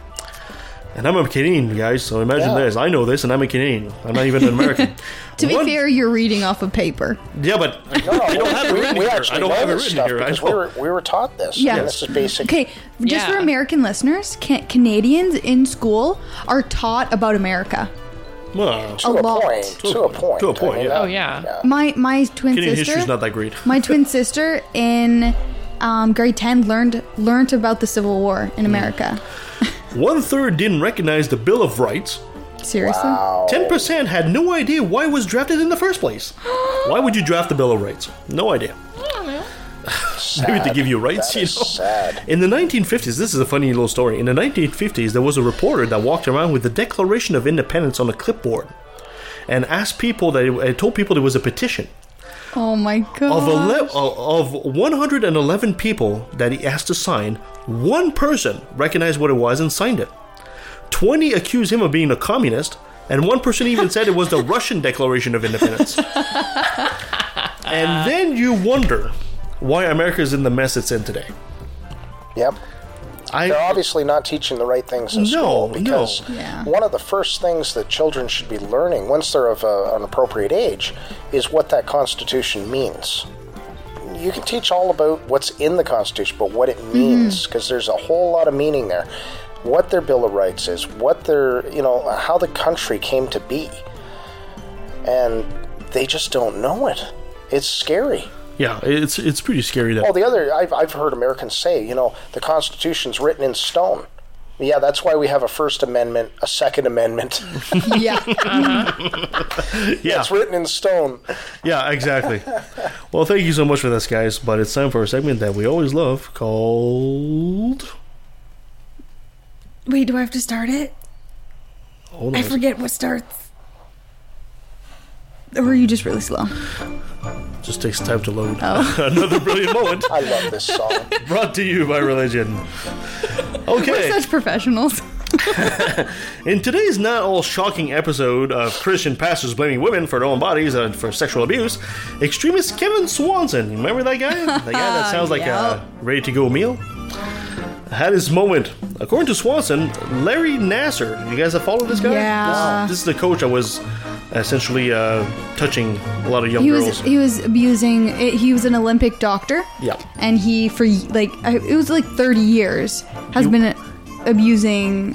And I'm a Canadian, guys, so imagine Yeah. this. I know this, and I'm a Canadian. I'm not even an American. To be fair, you're reading off of paper. Yeah, but No, no, I don't have it we, written we here. I don't have it written stuff here. I because we were we were taught this. Yeah. and this is basic. Okay, just for American listeners, ca- Canadians in school are taught about America. Well, to a a, lot. point. To a To a point. to a point, I mean, yeah. Oh, yeah. My my twin Canadian sister, history's not that great. my twin sister in um, grade ten learned learned about the Civil War Hmm. in America. One third didn't recognize the Bill of Rights. Seriously, Ten percent had no idea why it was drafted in the first place. why would you draft the Bill of Rights? No idea. Maybe to give you rights, That you know. sad. In the 1950s, this is a funny little story. In the 1950s, there was a reporter that walked around with the Declaration of Independence on a clipboard, and asked people that it, told people there was a petition oh my god! of ele- of 111 people that he asked to sign. One person recognized what it was and signed it. 20 accused him of being a communist, and one person even said it was the Russian Declaration of Independence. and then you wonder why America is in the mess it's in today. Yep. I They're obviously not teaching the right things in No, school no. because Yeah. one of the first things that children should be learning once they're of a, an appropriate age is what that Constitution means. You can teach all about what's in the Constitution, but what it mm-hmm. means, because there's a whole lot of meaning there. What their Bill of Rights is, what their, you know, how the country came to be. And they just don't know it. It's scary. Yeah, it's it's pretty scary that Well, the other, I've, I've heard Americans say, you know, the Constitution's written in stone. Yeah, that's why we have a First Amendment, a Second Amendment. yeah, yeah it's written in stone. yeah exactly. well, thank you so much for this, guys. But it's time for a segment that we always love called. wait, do I have to start it? Hold I on. forget what starts. Or are you just really slow? Just takes time to load. Oh. Another brilliant moment I love this song. brought to you by Religion. Okay. Such professionals. In today's not all shocking episode of Christian pastors blaming women for their own bodies and for sexual abuse, extremist Kevin Swanson, remember that guy? The guy that sounds like a ready to go meal? Had his moment. According to Swanson, Larry Nassar, you guys have followed this guy? Yeah. This, this is the coach I was essentially uh, touching a lot of young He girls. was he was abusing. He was an Olympic doctor. Yeah. and he for like it was like 30 years has been abusing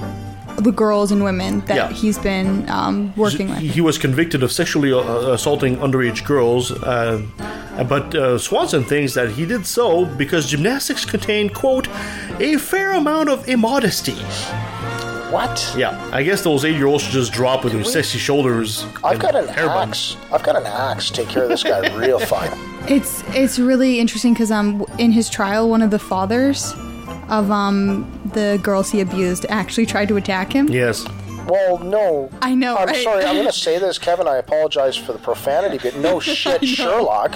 the girls and women that Yeah. he's been um, working with. He was convicted of sexually uh, assaulting underage girls, uh, but uh, Swanson thinks that he did so because gymnastics contained, quote, a fair amount of immodesty. What? Yeah, I guess those eight year olds should just drop with their sexy shoulders. I've and got an hair buns. axe. I've got an axe. to Take care of this guy real fine. It's it's really interesting because um in his trial, one of the fathers of um the girls he abused actually tried to attack him. Yes. Well, no. I know, I'm right? sorry. I'm going to say this, Kevin. I apologize for the profanity, but no shit, Sherlock.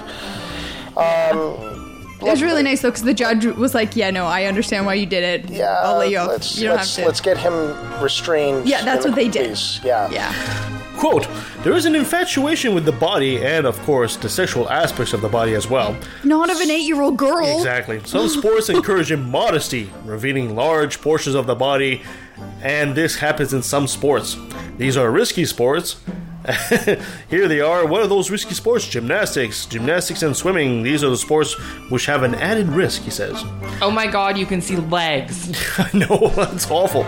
It was really nice though because the judge was like, "Yeah, no, I understand why you did it. Yeah, I'll let you off. let's you don't let's, have to." let's get him restrained. Yeah, that's what the they did. Yeah. yeah. Quote, there is an infatuation with the body and, of course, the sexual aspects of the body as well. Not of an eight-year-old girl. Exactly. Some sports encourage immodesty, revealing large portions of the body, and this happens in some sports. These are risky sports. Here they are. What are those risky sports? Gymnastics, gymnastics, and swimming. These are the sports which have an added risk, he says. Oh my god, you can see legs. I know, that's awful.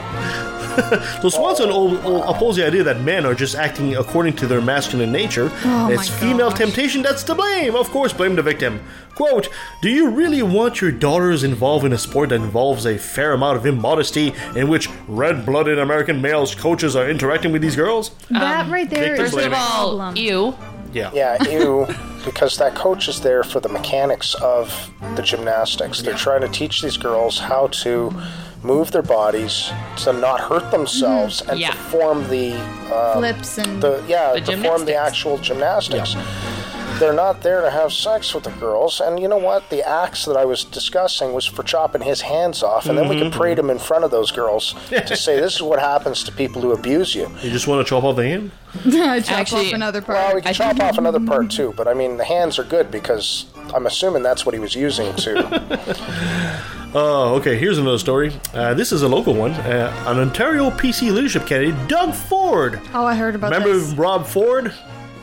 so Swanson o- o- opposed the idea that men are just acting according to their masculine nature. Oh it's female gosh. temptation that's to blame. Of course, blame the victim. Quote, do you really want your daughters involved in a sport that involves a fair amount of immodesty in which red-blooded American males coaches are interacting with these girls? That um, right there victim is First the of all, problem. ew. Yeah. Yeah, you, because that coach is there for the mechanics of the gymnastics. They're trying to teach these girls how to move their bodies to not hurt themselves and Yeah. perform the uh, Flips and the yeah The perform the actual gymnastics. They're not there to have sex with the girls, and you know what? The axe that I was discussing was for chopping his hands off, and then we could parade him in front of those girls to say, "This is what happens to people who abuse you." You just want to chop off the hand? chop Actually- off another part. Well, we can I chop off another part too, but I mean, the hands are good because I'm assuming that's what he was using to. Oh, okay. Here's another story. Uh, this is a local one. Uh, an Ontario PC leadership candidate, Doug Ford. oh, I heard about it. Remember this. Rob Ford?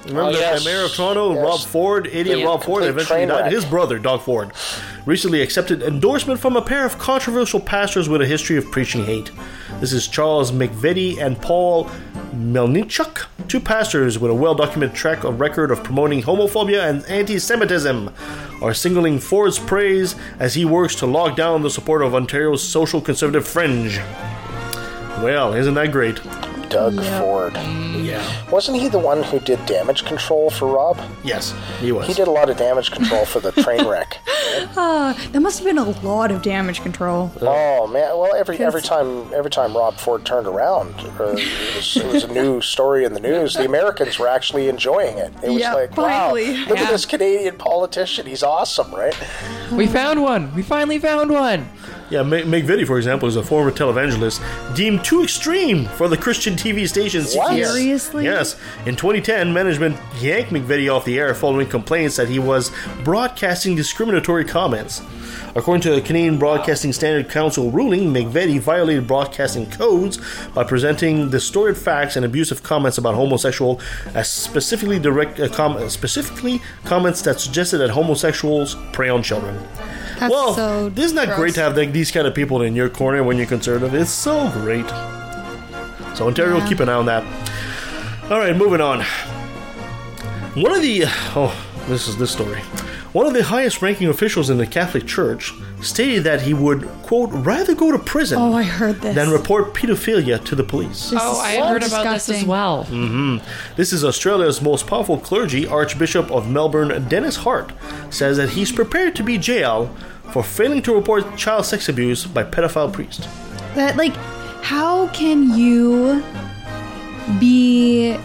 Remember Oh, the yes. mayor of Toronto, Yes. Rob Ford, idiot The Rob Ford, complete eventually died. wreck. His brother, Doug Ford, recently accepted endorsement from a pair of controversial pastors with a history of preaching hate. This is Charles McVety and Paul Melnichuk, two pastors with a well-documented track of record of promoting homophobia and anti-Semitism, are singling Ford's praise as he works to lock down the support of Ontario's social conservative fringe. Well, isn't that great? Doug Ford. Yeah. Wasn't he the one who did damage control for Rob? Yes, he was. He did a lot of damage control for the train wreck. That must have been a lot of damage control. Oh man! Well, every every time every time Rob Ford turned around, uh, it, was, it was a new story in the news. The Americans were actually enjoying it. It was Yeah, like, finally. wow, look Yeah. at this Canadian politician. He's awesome, right? We found one. We finally found one. Yeah, M- McVety, for example, is a former televangelist deemed too extreme for the Christian TV station What? CBS. Seriously? Yes. In 2010, management yanked McVety off the air following complaints that he was broadcasting discriminatory comments. According to a Canadian Broadcasting Standard Council ruling, McVety violated broadcasting codes by presenting distorted facts and abusive comments about homosexual, as specifically direct uh, com- specifically comments that suggested that homosexuals prey on children. That's well, so isn't that gross. great to have like, these kind of people in your corner when you're conservative? It's so great. So Ontario, Yeah. keep an eye on that. All right, moving on. One of the oh, this is this story. One of the highest-ranking officials in the Catholic Church stated that he would quote rather go to prison Oh, I heard this. than report pedophilia to the police. This Oh, is I so heard about this as disgusting. well. Mm-hmm. This is Australia's most powerful clergy, Archbishop of Melbourne, Denis Hart, says that he's prepared to be jailed for failing to report child sex abuse by pedophile priest. That like, how can you be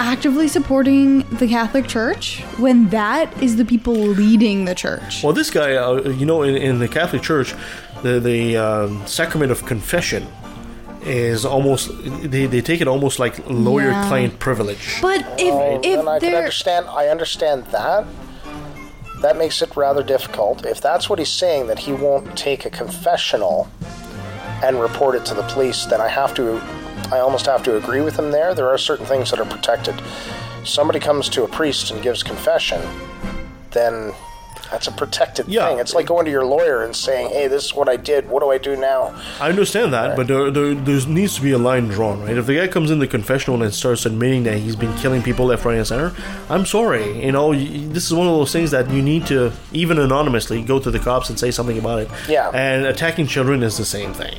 actively supporting the Catholic Church when that is the people leading the church? Well, this guy, uh, you know, in, in the Catholic Church, the the um, sacrament of confession is almost they, they take it almost like lawyer-client privilege. But if Oh, if and I can understand. I understand that. That makes it rather difficult. If that's what he's saying, that he won't take a confessional and report it to the police, then I have to. I almost have to agree with him there. There are certain things that are protected. Somebody comes to a priest and gives confession, then That's a protected Yeah. thing. It's like going to your lawyer and saying, "Hey, this is what I did. What do I do now?" I understand that, but there, there there needs to be a line drawn, right? If the guy comes in the confessional and starts admitting that he's been killing people left, right, and center, I'm sorry. You know, this is one of those things that you need to, even anonymously, go to the cops and say something about it. Yeah. And attacking children is the same thing.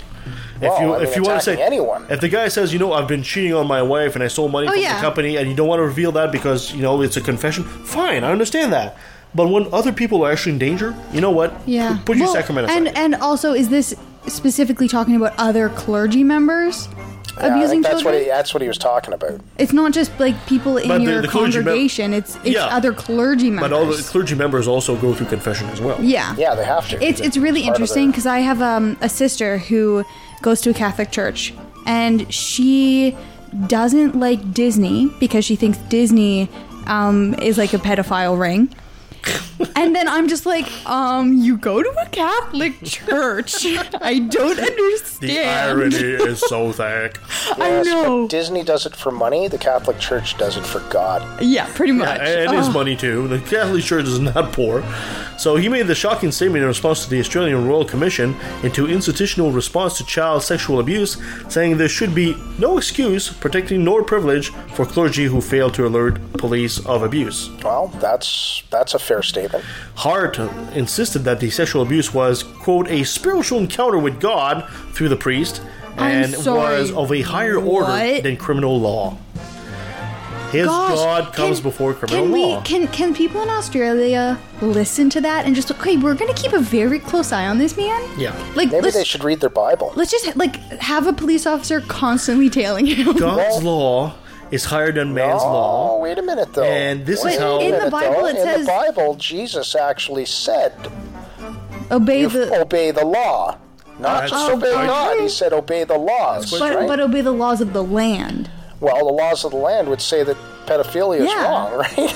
Well, if you I mean, if you want to say attacking anyone. if the guy says, you know, I've been cheating on my wife and I stole money Oh, from yeah. the company, and you don't want to reveal that because you know it's a confession, fine, I understand that. But when other people are actually in danger, you know what? Yeah. Put your Well, sacrament aside. And and also, is this specifically talking about other clergy members Yeah, I abusing think that's children? what he, that's what he was talking about. it's not just like people in But your the clergy mem- congregation. it's it's Yeah. other clergy members. but all the clergy members also go through confession as well. yeah. Yeah, they have to. It's it's really Part of interesting the- because I have um, a sister who goes to a Catholic church and she doesn't like Disney because she thinks Disney um, is like a pedophile ring. And then I'm just like, um, you go to a Catholic church. I don't understand. The irony is so thick. I Yes, know. But Disney does it for money. The Catholic Church does it for God. Yeah, pretty much. And his Oh. money too. The Catholic Church is not poor. So he made the shocking statement in response to the Australian Royal Commission into institutional response to child sexual abuse, saying there should be no excuse, protecting nor privilege for clergy who fail to alert police of abuse. Well, that's that's a fair statement. Hart insisted that the sexual abuse was, quote, a spiritual encounter with God through the priest and was of a higher order What? than criminal law. His Gosh, God comes can- before criminal can law. Can can people in Australia listen to that and just okay? We're gonna keep a very close eye on this man. yeah. Like Maybe they should read their Bible. let's just like have a police officer constantly tailing him. God's law is higher than man's Oh, law. wait a minute though. And this is Wait a how- In the Bible though. it in says- the Bible, Jesus actually said, Obey the obey the law, not That's- just obey Oh, God." He said, "Obey the laws." but right? but obey the laws of the land. well, the laws of the land would say that pedophilia is Yeah. wrong, right?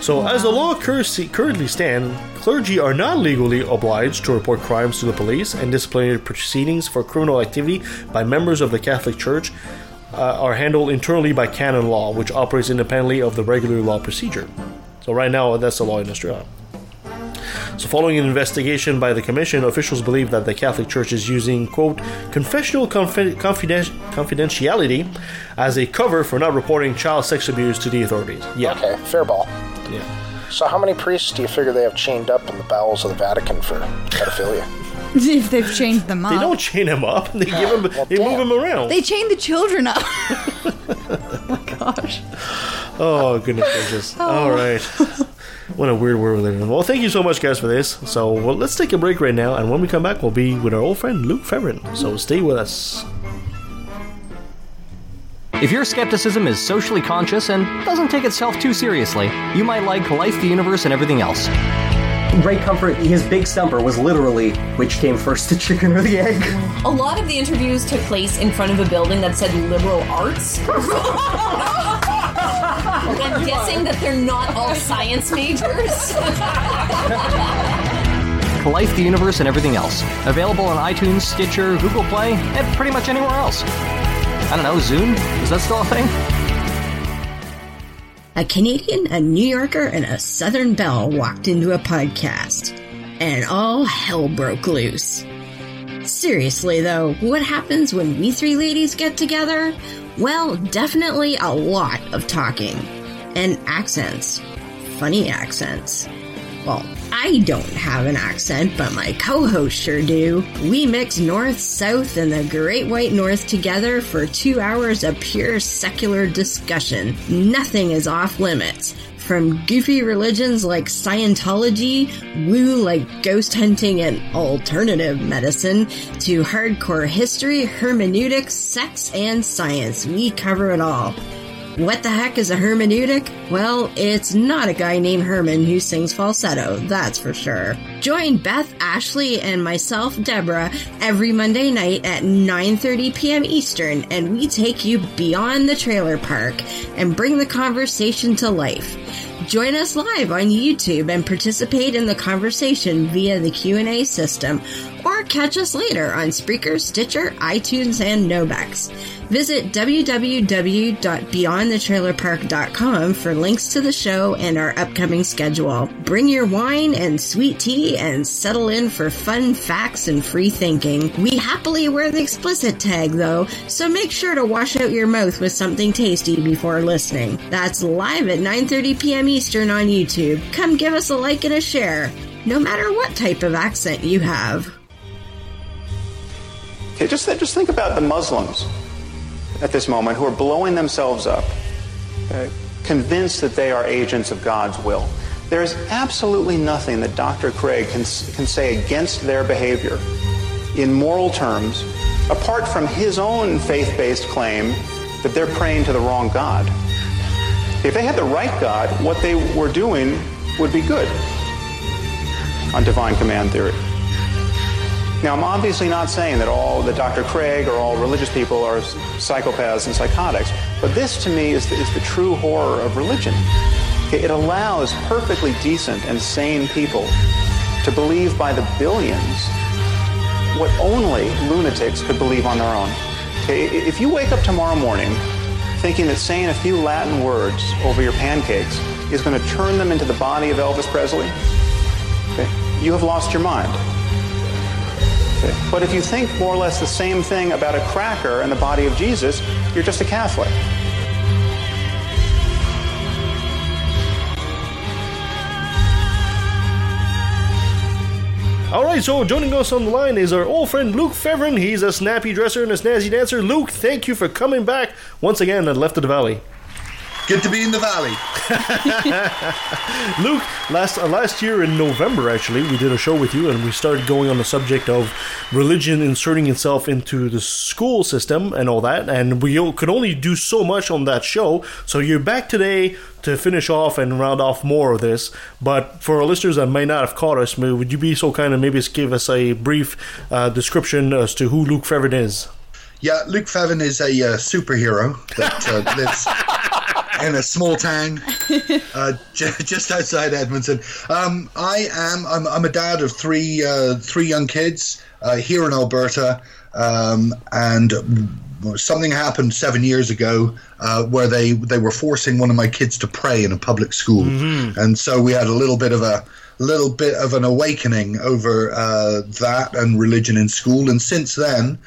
So, as the law currently stand, clergy are not legally obliged to report crimes to the police, and disciplinary proceedings for criminal activity by members of the Catholic Church uh, are handled internally by canon law, which operates independently of the regular law procedure. So, right now, that's the law in Australia. So, following an investigation by the Commission, officials believe that the Catholic Church is using, quote, confessional confi- confiden- confidentiality as a cover for not reporting child sex abuse to the authorities. Yeah. okay, fair ball. Yeah. So, how many priests do you figure they have chained up in the bowels of the Vatican for pedophilia? if they've changed them up, They don't chain him up. They give him. well, they move damn. him around. They chain the children up. oh my gosh. Oh goodness gracious! Oh. All right. What a weird world we live in. Well, thank you so much, guys, for this. So, well, let's take a break right now, and when we come back, we'll be with our old friend Luke Fevin. So, stay with us. If your skepticism is socially conscious and doesn't take itself too seriously, you might like Life, the Universe, and everything else. Great comfort, his big stumper was literally which came first, the chicken or the egg? A lot of the interviews took place in front of a building that said liberal arts. I'm guessing that they're not all science majors. Life, the Universe, and everything else. Available on iTunes, Stitcher, Google Play, and pretty much anywhere else. I don't know, Zune? Is that still a thing? A Canadian, a New Yorker, and a Southern Belle walked into a podcast, and all hell broke loose. Seriously, though, what happens when we three ladies get together? Well, definitely a lot of talking. And accents. Funny accents. Well, I don't have an accent, but my co hosts sure do. We mix North, South, and the Great White North together for two hours of pure secular discussion. Nothing is off limits. From goofy religions like Scientology, woo like ghost hunting and alternative medicine, to hardcore history, hermeneutics, sex, and science, we cover it all. What the heck is a hermeneutic? Well, it's not a guy named Herman who sings falsetto, that's for sure. Join Beth, Ashley, and myself, Deborah, every Monday night at 9:30 p.m. Eastern, and we take you beyond the trailer park and bring the conversation to life. Join us live on YouTube and participate in the conversation via the Q&A system or catch us later on Spreaker, Stitcher, iTunes, and Nobex. Visit www.beyondthetrailerpark.com for links to the show and our upcoming schedule. Bring your wine and sweet tea and settle in for fun facts and free thinking. We happily wear the explicit tag though, so make sure to wash out your mouth with something tasty before listening. That's live at 9:30 p.m. Eastern on YouTube. Come give us a like and a share, no matter what type of accent you have. Okay, just, just think about the Muslims at this moment who are blowing themselves up, uh, convinced that they are agents of God's will. There is absolutely nothing that Dr. Craig can, can say against their behavior in moral terms, apart from his own faith based claim that they're praying to the wrong God. If they had the right God, what they were doing would be good on divine command theory. Now, I'm obviously not saying that all that Dr. Craig or all religious people are psychopaths and psychotics, but this to me is the, is the true horror of religion. It allows perfectly decent and sane people to believe by the billions what only lunatics could believe on their own. If you wake up tomorrow morning thinking that saying a few Latin words over your pancakes is going to turn them into the body of Elvis Presley, you have lost your mind. Okay. But if you think more or less the same thing about a cracker and the body of Jesus, you're just a Catholic. All right, so joining us on the line is our old friend Luke Fevin. He's a snappy dresser and a snazzy dancer. Luke, thank you for coming back once again at Left of the Valley. Good to be in the valley. Luke, last uh, last year in November, actually, we did a show with you, and we started going on the subject of religion inserting itself into the school system and all that. And we could only do so much on that show. So you're back today to finish off and round off more of this. But for our listeners that may not have caught us, would you be so kind of maybe give us a brief uh, description as to who Luke Fevin is? Yeah, Luke Fevin is a uh, superhero that uh, lives in a small town uh, j- just outside Edmonton. Um, I am. I'm, I'm a dad of three uh, three young kids uh, here in Alberta, um, and something happened seven years ago uh, where they they were forcing one of my kids to pray in a public school, and so we had a little bit of a little bit of an awakening over uh, that and religion in school, and since then.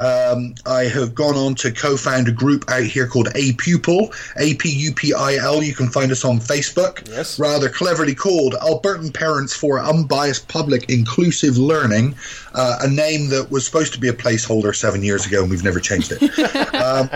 Um, I have gone on to co-found a group out here called A Pupil, A P U P I L. You can find us on Facebook. Yes. Rather cleverly called Albertan Parents for Unbiased Public Inclusive Learning, uh, a name that was supposed to be a placeholder seven years ago, and we've never changed it. um,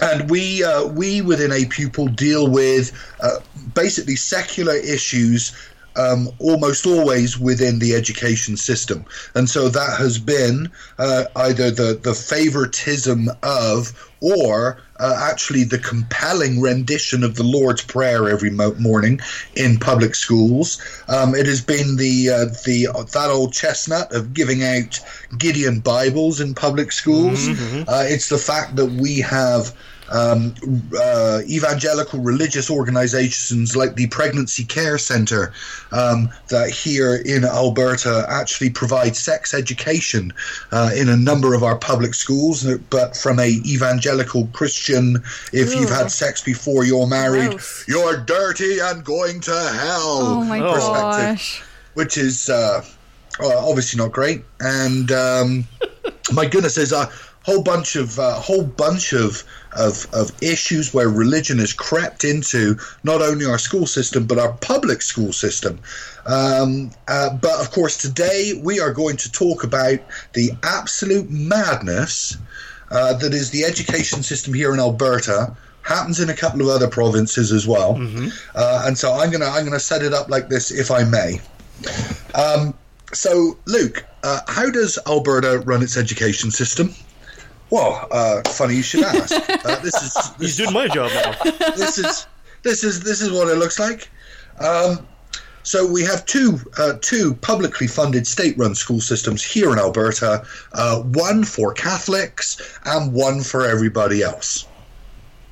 and we uh, we within a pupil deal with uh, basically secular issues um, almost always within the education system, and so that has been uh, either the the favoritism of or uh, actually the compelling rendition of the Lord's Prayer every mo- morning in public schools. Um, it has been the uh, the that old chestnut of giving out Gideon Bibles in public schools. Uh, it's the fact that we have um, uh, evangelical religious organizations like the Pregnancy Care Center um, that here in Alberta actually provide sex education uh, in a number of our public schools, but from a evangelical Christian, if you've had sex before you're married, you're dirty and going to hell. Oh my perspective, gosh. Which is uh, obviously not great. And um, my goodness, there's a whole bunch of uh, whole bunch of, of of issues where religion has crept into not only our school system but our public school system. Um, uh, but of course, today we are going to talk about the absolute madness uh, that is the education system here in Alberta. Happens in a couple of other provinces as well, uh, and so I'm gonna I'm gonna set it up like this, if I may. Um, so, Luke, uh, how does Alberta run its education system? Well, uh, funny you should ask. Uh, this is this, He's doing my job now. this is this is this is what it looks like. Um, so we have two uh, two publicly funded state-run school systems here in Alberta. Uh, one for Catholics and one for everybody else.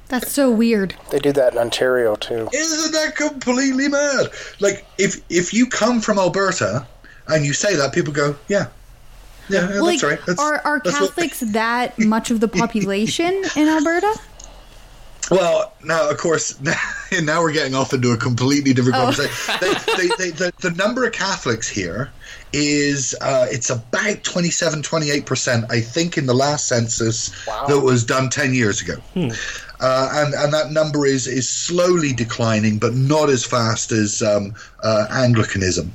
That's so weird. They do that in Ontario too. Isn't that completely mad? Like if if you come from Alberta and you say that, people go, yeah. Yeah, yeah, like, that's right. That's, are are that's what- Catholics that much of the population in Alberta? Well, now of course, now, now we're getting off into a completely different Oh. conversation. They, they, they, the, the number of Catholics here is uh, it's about 27, 28 percent. I think in the last census that was done ten years ago, uh, and and that number is is slowly declining, but not as fast as um, uh, Anglicanism.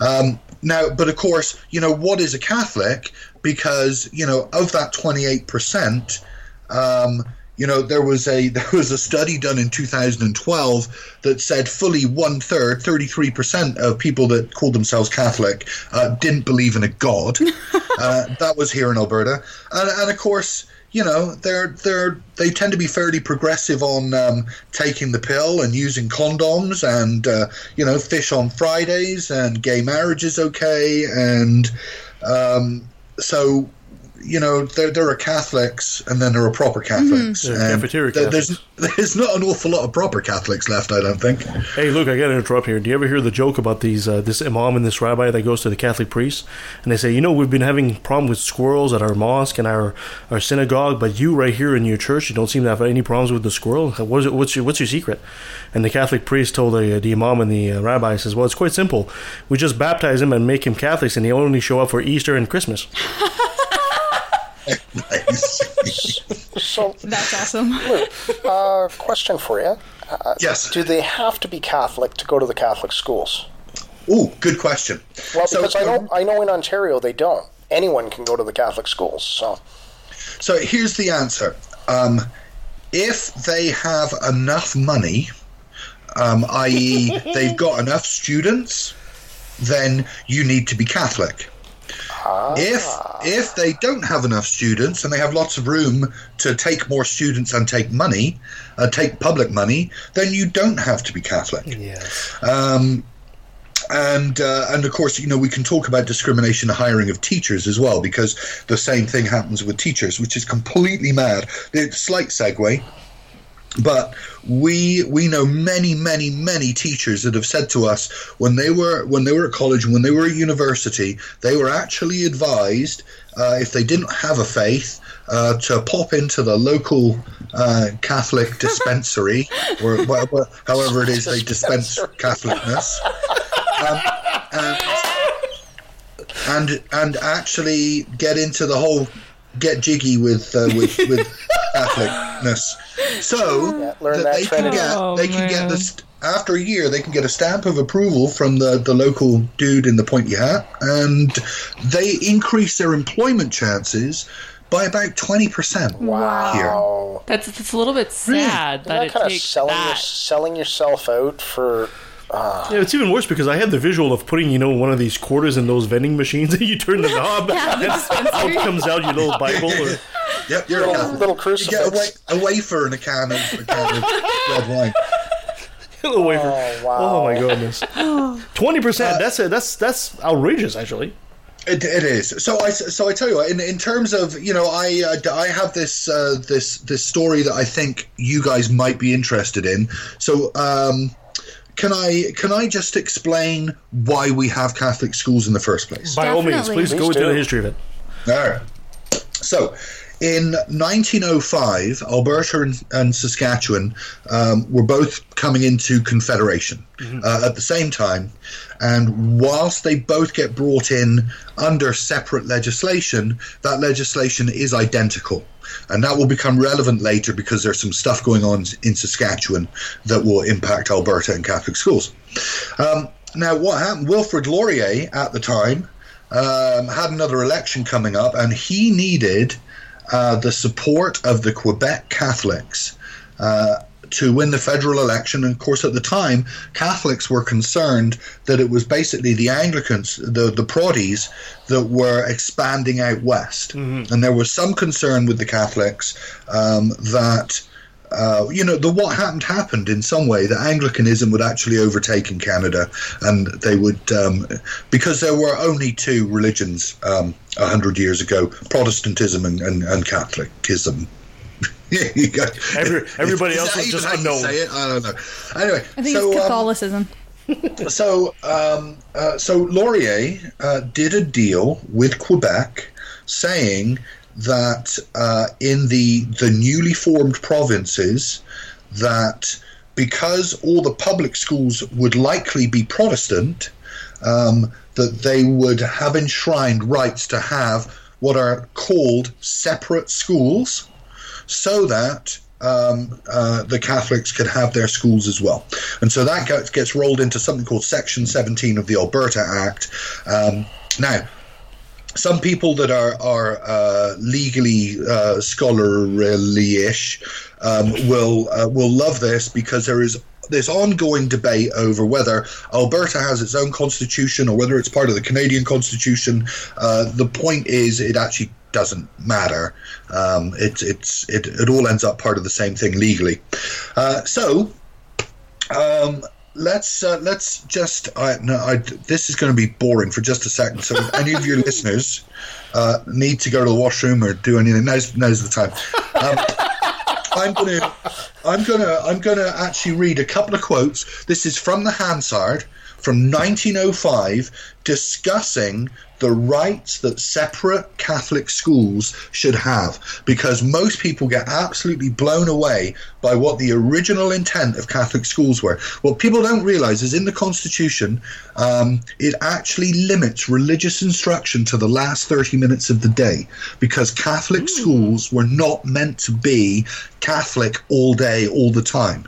Um, now, but of course, you know what is a Catholic? Because you know of that twenty eight percent. Um, you know, there was a there was a study done in 2012 that said fully one third, 33 percent of people that called themselves Catholic uh, didn't believe in a god. uh, that was here in Alberta, and, and of course, you know, they're they're they tend to be fairly progressive on um, taking the pill and using condoms, and uh, you know, fish on Fridays, and gay marriage is okay, and um, so you know, there, there are Catholics and then there are proper Catholics. Yeah, and cafeteria there- there's, there's not an awful lot of proper Catholics left, I don't think. Hey, look, I got to interrupt here. Do you ever hear the joke about these uh, this imam and this rabbi that goes to the Catholic priest, and they say, you know, we've been having problem with squirrels at our mosque and our, our synagogue, but you right here in your church, you don't seem to have any problems with the squirrel. What is it? What's your what's your secret? And the Catholic priest told the, the imam and the uh, rabbi says, well, it's quite simple. We just baptize him and make him Catholics, and they only show up for Easter and Christmas. So that's awesome. uh, question for you. Uh, yes. Do they have to be Catholic to go to the Catholic schools? Oh, good question. Well, because I know I know in Ontario they don't. Anyone can go to the Catholic schools. So So here's the answer. Um, if they have enough money, um, i.e., they've got enough students, then you need to be Catholic. If if they don't have enough students and they have lots of room to take more students and take money, uh, take public money, then you don't have to be Catholic. Yes. Um, and uh, and of course, you know, we can talk about discrimination in hiring of teachers as well, because the same thing happens with teachers, which is completely mad. It's slight segue, but we we know many many many teachers that have said to us when they were when they were at college when they were at university they were actually advised uh, if they didn't have a faith uh, to pop into the local uh, Catholic dispensary or wha- wha- however it is they dispense Catholicness. Um, and, and and actually get into the whole get jiggy with uh, with with Catholicness so learn that that they can get Oh, they can man. get this after a year they can get a stamp of approval from the the local dude in the pointy hat and they increase their employment chances by about 20% here That's it's a little bit sad that it kind of takes selling your, that. selling yourself out for. Uh, Yeah, it's even worse because I had the visual of putting, you know, one of these quarters in those vending machines, and you turn the knob, Yeah, and out comes out your little Bible. Or, Yep, you're Little- a Catholic. little You get a, wa- a wafer and a can of, a can of red wine. little wafer. Oh, wow. Oh my goodness, twenty percent. That's it. That's that's outrageous, actually. It, it is. So I so I tell you what. In, in terms of you know, I uh, I have this uh, this this story that I think you guys might be interested in. So um, can I can I just explain why we have Catholic schools in the first place? By all means, please, go into the history of it. All right. So, in 1905, Alberta and, and Saskatchewan um, were both coming into confederation uh, at the same time. And whilst they both get brought in under separate legislation, that legislation is identical. And that will become relevant later because there's some stuff going on in Saskatchewan that will impact Alberta and Catholic schools. Um, now, what happened? Wilfrid Laurier at the time um, had another election coming up, and he needed uh, the support of the Quebec Catholics uh, to win the federal election. And of course, at the time, Catholics were concerned that it was basically the Anglicans, the the Proddies, that were expanding out west, and there was some concern with the Catholics um, that. Uh, you know, the what happened happened in some way. That Anglicanism would actually overtake in Canada, and they would um, because there were only two religions um, a hundred years ago: Protestantism and, and, and Catholicism. yeah, you go. Every- everybody else that is even just unknown. say it? I don't know. Anyway, I think so it's um, Catholicism. so, um, uh, so Laurier uh, did a deal with Quebec, saying that uh, in the the newly formed provinces, that because all the public schools would likely be Protestant, um, that they would have enshrined rights to have what are called separate schools, so that um, uh, the Catholics could have their schools as well. And so that gets, gets rolled into something called Section 17 of the Alberta Act. Um, now, some people that are are uh, legally uh, scholarly-ish um, will uh, will love this because there is this ongoing debate over whether Alberta has its own constitution or whether it's part of the Canadian constitution. Uh, the point is, it actually doesn't matter. Um, it, it's it, it all ends up part of the same thing legally. Uh, so. Um, let's uh, let's just I, no, I, this is going to be boring for just a second. So if any of your listeners uh, need to go to the washroom or do anything, now's now's the time. Um, I'm going to I'm going to I'm going to actually read a couple of quotes. This is from the Hansard from 1905 discussing the rights that separate Catholic schools should have because most people get absolutely blown away by what the original intent of Catholic schools were. What people don't realize is in the Constitution, um, it actually limits religious instruction to the last 30 minutes of the day because Catholic schools were not meant to be Catholic all day, all the time.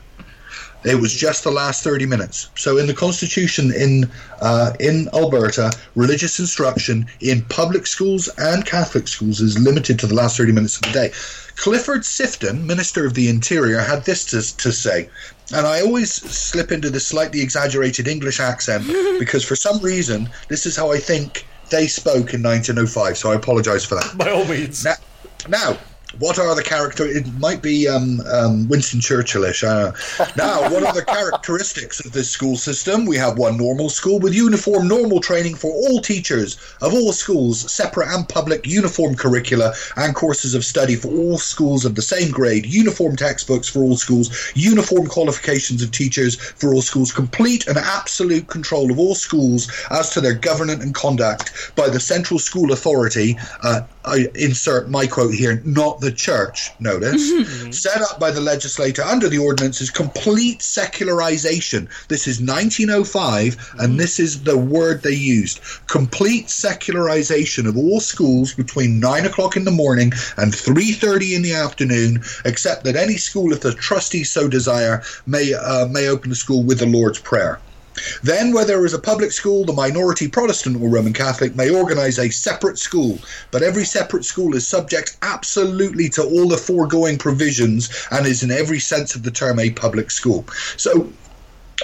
It was just the last 30 minutes. So in the Constitution in uh, in Alberta, religious instruction in public schools and Catholic schools is limited to the last 30 minutes of the day. Clifford Sifton, Minister of the Interior, had this to, to say, and I always slip into this slightly exaggerated English accent because for some reason this is how I think they spoke in 1905. So I apologise for that. By all means. Now, now what are the character? It might be um, um, Winston Churchillish. Uh, now, what are the characteristics of this school system? We have one normal school with uniform normal training for all teachers of all schools, separate and public uniform curricula and courses of study for all schools of the same grade, uniform textbooks for all schools, uniform qualifications of teachers for all schools, complete and absolute control of all schools as to their governance and conduct by the central school authority. Uh, I insert my quote here, not the church, notice, set up by the legislator under the ordinance is complete secularization. This is 1905, and this is the word they used. Complete secularization of all schools between 9 o'clock in the morning and 3.30 in the afternoon, except that any school, if the trustees so desire, may, uh, may open the school with the Lord's Prayer. Then, where there is a public school, the minority Protestant or Roman Catholic may organise a separate school, but every separate school is subject absolutely to all the foregoing provisions and is, in every sense of the term, a public school. So,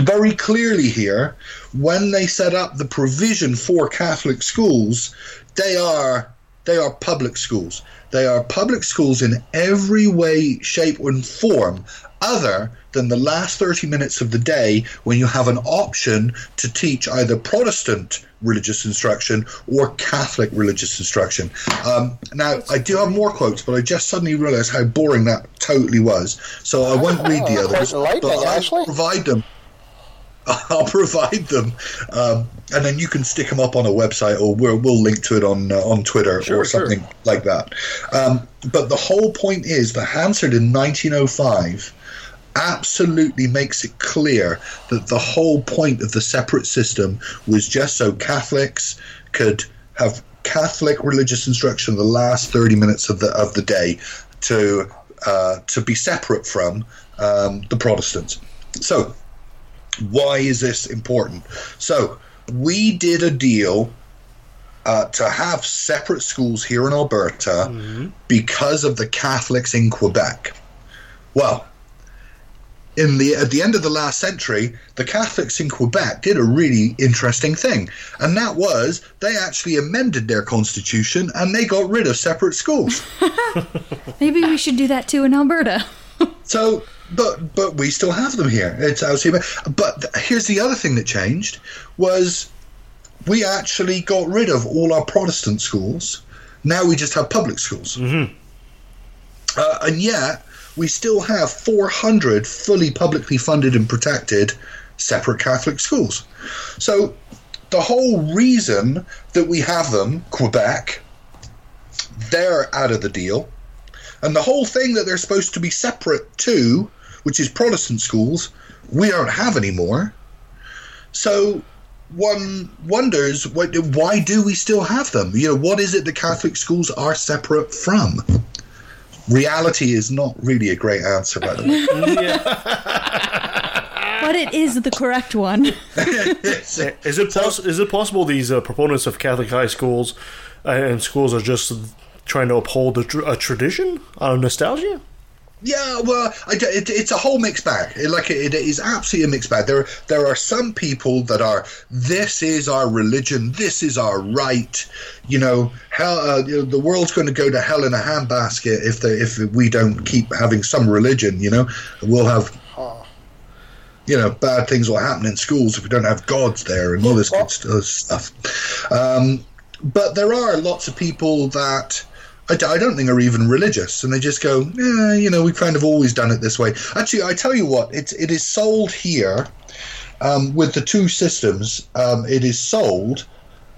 very clearly here, when they set up the provision for Catholic schools, they are they are public schools. They are public schools in every way, shape, and form, other than the last 30 minutes of the day when you have an option to teach either Protestant religious instruction or Catholic religious instruction. Um, now, I do have more quotes, but I just suddenly realized how boring that totally was. So I won't read the others, but I'll provide them. I'll provide them, um, and then you can stick them up on a website, or we'll, we'll link to it on uh, on Twitter Sure, or something like that. Um, but the whole point is, the Hansard in 1905 absolutely makes it clear that the whole point of the separate system was just so Catholics could have Catholic religious instruction the last 30 minutes of the of the day to uh, to be separate from um, the Protestants. So, why is this important? So, we did a deal uh, to have separate schools here in Alberta because of the Catholics in Quebec. Well, in the at the end of the last century, the Catholics in Quebec did a really interesting thing, and that was they actually amended their constitution and they got rid of separate schools. Maybe we should do that too in Alberta. So, but but we still have them here. It's obviously, but here's the other thing that changed was we actually got rid of all our Protestant schools. Now we just have public schools, mm-hmm. uh, and yet we still have 400 fully publicly funded and protected separate Catholic schools. So the whole reason that we have them, Quebec, they're out of the deal. And the whole thing that they're supposed to be separate to, which is Protestant schools, we don't have anymore. So one wonders why do we still have them? You know, what is it that Catholic schools are separate from? Reality is not really a great answer, by the way. But it is the correct one. Is it poss- is it possible these uh, proponents of Catholic high schools uh, and schools are just trying to uphold a, tr- a tradition out of nostalgia? Yeah, well, it, it's a whole mixed bag. It, like it, it is absolutely a mixed bag. There, there are some people that are, this is our religion, this is our right. You know, hell, uh, you know, the world's going to go to hell in a handbasket if the if we don't keep having some religion. You know, we'll have. You know, bad things will happen in schools if we don't have gods there and all this good stuff. Um, but there are lots of people that I, d- I don't think are even religious, and they just go, yeah, you know, we've kind of always done it this way. Actually, I tell you what, it's it is sold here um, with the two systems. Um, it is sold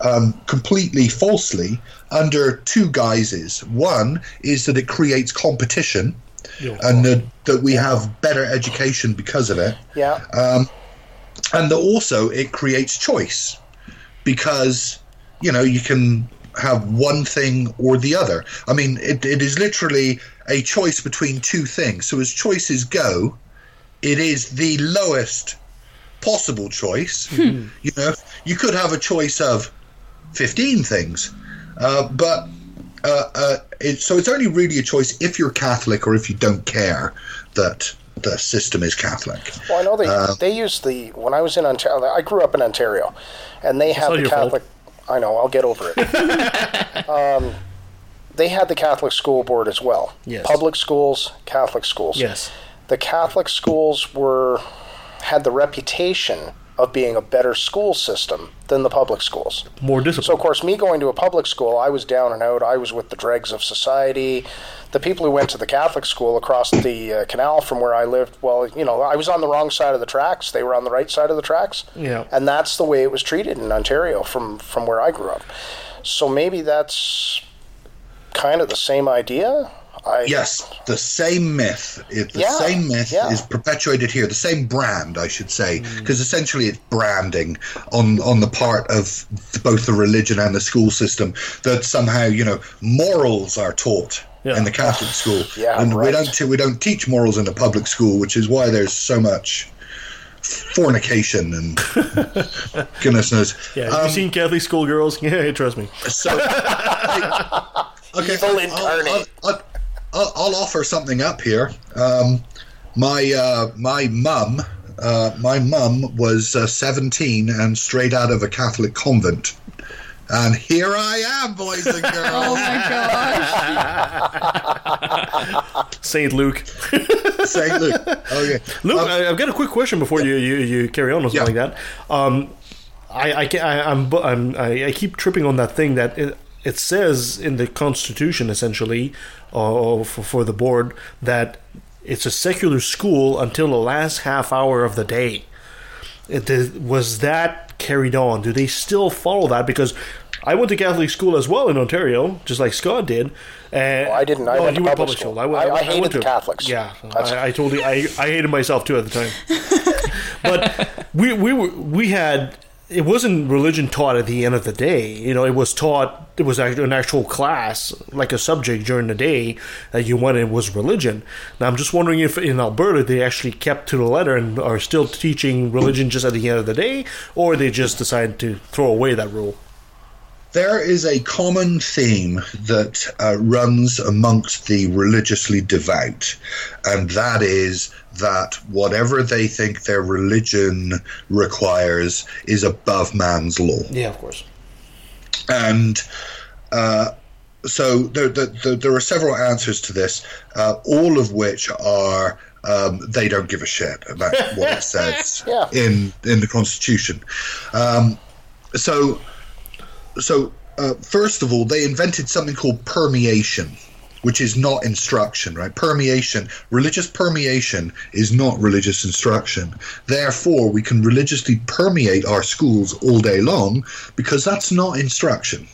um, completely falsely under two guises. One is that it creates competition, and that, that we have better education because of it. Yeah. Um, and that also it creates choice because you know you can have one thing or the other. I mean, it, it is literally a choice between two things. So as choices go, it is the lowest possible choice. Hmm. You know, you could have a choice of fifteen things, uh, but. Uh, uh, it, so it's only really a choice if you're Catholic or if you don't care that the system is Catholic. Well, I know they Uh, they use the when I was in Ontario. I grew up in Ontario, and they have the Catholic. fault. I know. I'll get over it. um, they had the Catholic school board as well. Yes. Public schools, Catholic schools. Yes. The Catholic schools were had the reputation of being a better school system than the public schools. More discipline. So, of course, me going to a public school, I was down and out. I was with the dregs of society. The people who went to the Catholic school across the uh, canal from where I lived, well, you know, I was on the wrong side of the tracks. They were on the right side of the tracks. Yeah. And that's the way it was treated in Ontario from, from where I grew up. So maybe that's kind of the same idea. I, yes, the same myth. It, the Yeah, same myth yeah. is perpetuated here. The same brand, I should say, hmm. because essentially it's branding on on the part of both the religion and the school system that somehow you know morals are taught in the Catholic school, Yeah, and we don't we don't teach morals in the public school, which is why there's so much fornication and goodness knows. Yeah, have you um, seen Catholic schoolgirls? Yeah, trust me. So, okay, Evil I'll, incarnate. I'll, I'll, I'll, I'll offer something up here. Um, my uh, my mum, uh, my mum was uh, seventeen and straight out of a Catholic convent. And here I am, boys and girls. Oh my gosh. Saint Luke. Saint Luke. Okay. Luke, Um, I, I've got a quick question before you, you, you carry on or something like that. Um, I I, ca- I I'm, I'm I, I keep tripping on that thing that it, it says in the Constitution essentially, uh, for, for the board that it's a secular school until the last half hour of the day. It, was that carried on? Do they still follow that? Because I went to Catholic school as well in Ontario, just like Scott did. And I didn't. I went to public school. I- went- I went- hated went the to- Catholics. Yeah, I, I told you, I, I hated myself too at the time. but we we were, we had it wasn't religion taught at the end of the day. You know, it was taught. It was an actual class, like a subject during the day that you went in was religion. Now I'm just wondering if in Alberta they actually kept to the letter and are still teaching religion just at the end of the day, or they just decided to throw away that rule. There is a common theme that uh, runs amongst the religiously devout, and that is that whatever they think their religion requires is above man's law. Yeah, of course. And uh, so there, there, there are several answers to this, uh, all of which are um, they don't give a shit about what it says Yeah. in in the Constitution. Um, so, so uh, first of all, they invented something called permeation. which is not instruction, right? Permeation, religious permeation is not religious instruction. Therefore, we can religiously permeate our schools all day long because that's not instruction.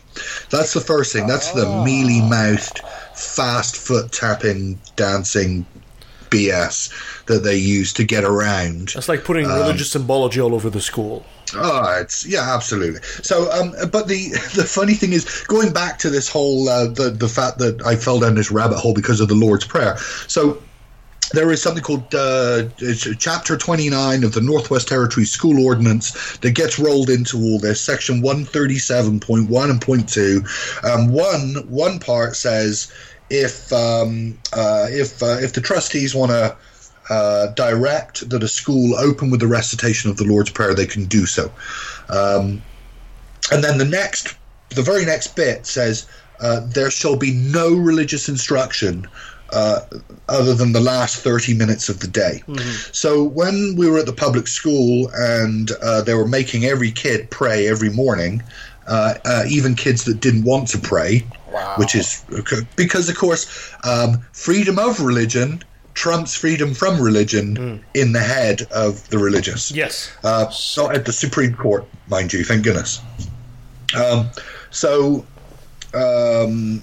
That's the first thing. That's the mealy mouthed, fast foot tapping, dancing BS that they use to get around. That's like putting Um, religious symbology all over the school. Oh, it's yeah, absolutely. So, um, but the the funny thing is, going back to this whole uh, the the fact that I fell down this rabbit hole because of the Lord's Prayer. So. There is something called uh, Chapter 29 of the Northwest Territory School Ordinance that gets rolled into all this. Section 137.1 and point two. Um, one one part says if um, uh, if uh, if the trustees want to uh, direct that a school open with the recitation of the Lord's Prayer, they can do so. Um, and then the next, the very next bit says, uh, there shall be no religious instruction uh, other than the last 30 minutes of the day. So when we were at the public school and uh, they were making every kid pray every morning, uh, uh, even kids that didn't want to pray, which is because, of course, um, freedom of religion trumps freedom from religion in the head of the religious. Yes. Uh, not at the Supreme Court, mind you, thank goodness. Um, so, um,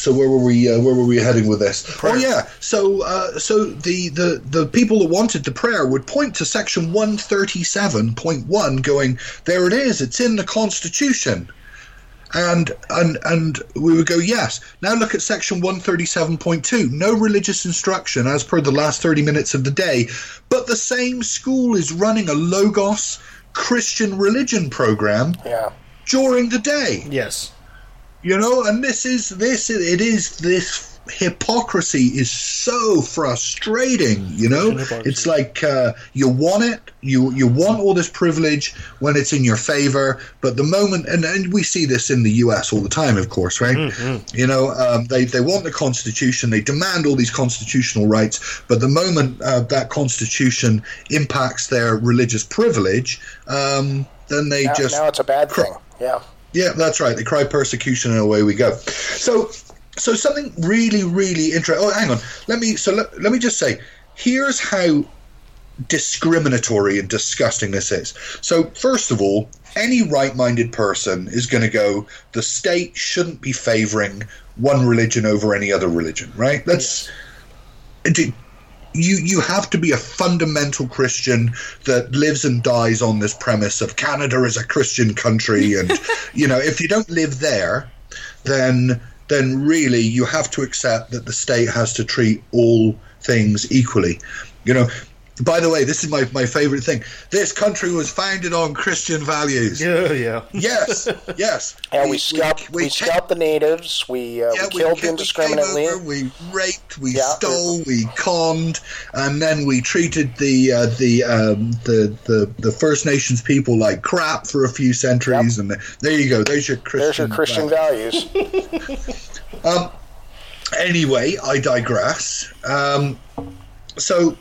so where were we? Uh, where were we heading with this? Oh yeah. So, uh, so the, the the people that wanted the prayer would point to section one thirty seven point one, going, "There it is. It's in the Constitution." And and and we would go yes. Now look at section one thirty seven point two. No religious instruction as per the last thirty minutes of the day, but the same school is running a logos Christian religion program Yeah. during the day. Yes. You know, and this is this it is this hypocrisy is so frustrating. You know, it's like uh, you want it, you you want all this privilege when it's in your favor, but the moment and, and we see this in the U.S. all the time, of course, right? You know, um, they they want the Constitution, they demand all these constitutional rights, but the moment uh, that Constitution impacts their religious privilege, um, then they Now, just now it's a bad thing. Yeah. Yeah, that's right. They cry persecution, and away we go. So, so something really, really interesting. Oh, hang on. Let me. So let, let me just say. Here's how discriminatory and disgusting this is. So, first of all, any right-minded person is going to go. The state shouldn't be favoring one religion over any other religion, right? That's. it- you you have to be a fundamental Christian that lives and dies on this premise of Canada is a Christian country, and you know if you don't live there, then then really you have to accept that the state has to treat all things equally. You know. By the way, this is my, my favorite thing. This country was founded on Christian values. Yeah, yeah. Yes, yes. And we, scalped we, scalped the natives. We uh, Yeah, we killed we indiscriminately. Came over, we raped, we Yeah. stole, we conned, and then we treated the uh, the, um, the the the First Nations people like crap for a few centuries. And there you go. There's your Christian. There's your Christian values. Um, anyway, I digress. Um, so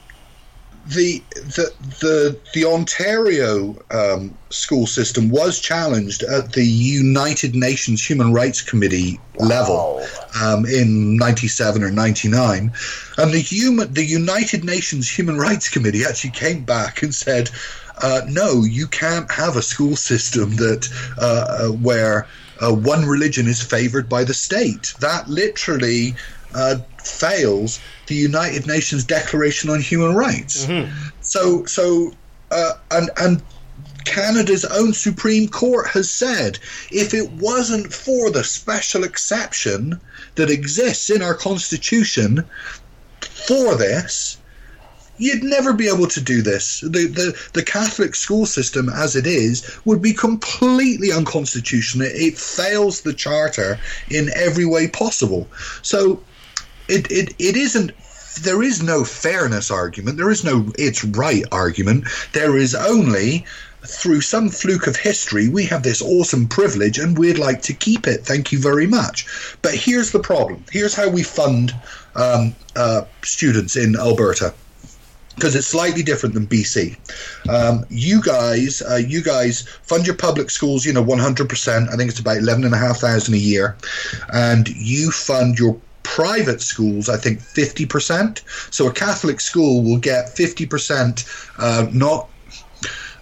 the the the the Ontario um, school system was challenged at the United Nations Human Rights Committee level um, in '97 or '99, and the human the United Nations Human Rights Committee actually came back and said. Uh, no, you can't have a school system that uh, uh, where uh, one religion is favored by the state. That literally uh, fails the United Nations Declaration on Human Rights. So, so, uh, and and Canada's own Supreme Court has said if it wasn't for the special exception that exists in our Constitution for this, you'd never be able to do this. The, the the Catholic school system, as it is, would be completely unconstitutional. It, it fails the charter in every way possible. So, it, it it isn't. There is no fairness argument. There is no it's right argument. There is only through some fluke of history, we have this awesome privilege and we'd like to keep it. Thank you very much. But here's the problem. Here's how we fund um, uh, students in Alberta because it's slightly different than BC. Um, you guys, uh, you guys fund your public schools, you know, 100%. I think it's about 11,500 a year. And you fund your private schools, I think 50%. So a Catholic school will get 50%, uh, not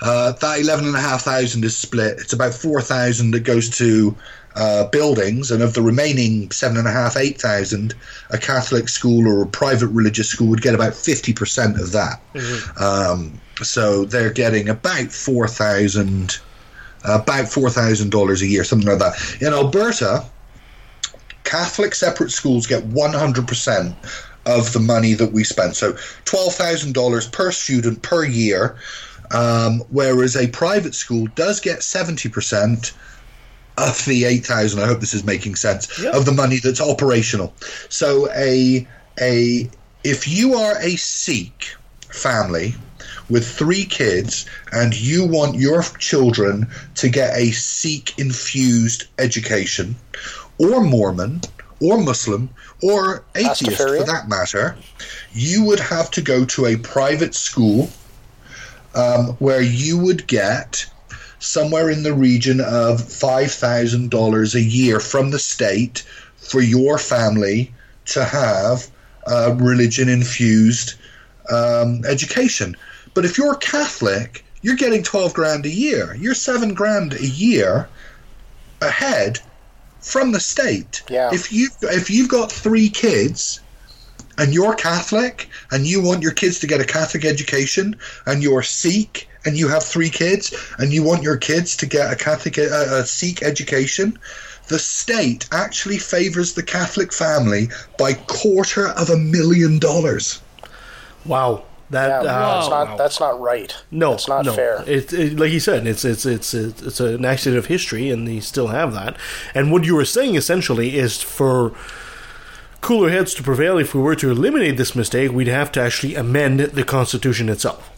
uh, that eleven and a half thousand is split. It's about four thousand that goes to uh, buildings, and of the remaining seven and a half, eight thousand, a Catholic school or a private religious school would get about fifty percent of that. Um, so they're getting about four thousand, about four thousand dollars a year, something like that. In Alberta, Catholic separate schools get one hundred percent of the money that we spend. So twelve thousand dollars per student per year um, whereas a private school does get 70% of the 8000 i hope this is making sense of the money that's operational. So a a if you are a sikh family with three kids and you want your children to get a sikh infused education or mormon or muslim or atheist for that matter you would have to go to a private school um, where you would get somewhere in the region of $5,000 a year from the state for your family to have a religion infused um, education. But if you're Catholic, you're getting 12 grand a year. You're 7 grand a year ahead from the state. Yeah. If you if you've got 3 kids and you're Catholic and you want your kids to get a Catholic education and you're Sikh and you have three kids and you want your kids to get a Catholic a, a Sikh education, the state actually favors the Catholic family by quarter of a million dollars. Wow. That Yeah, uh, that's not that's not right. No, it's not no. fair. It, it, like you said, it's it's it's it's it's an accident of history, and they still have that. And what you were saying essentially is for cooler heads to prevail. If we were to eliminate this mistake, we'd have to actually amend the Constitution itself,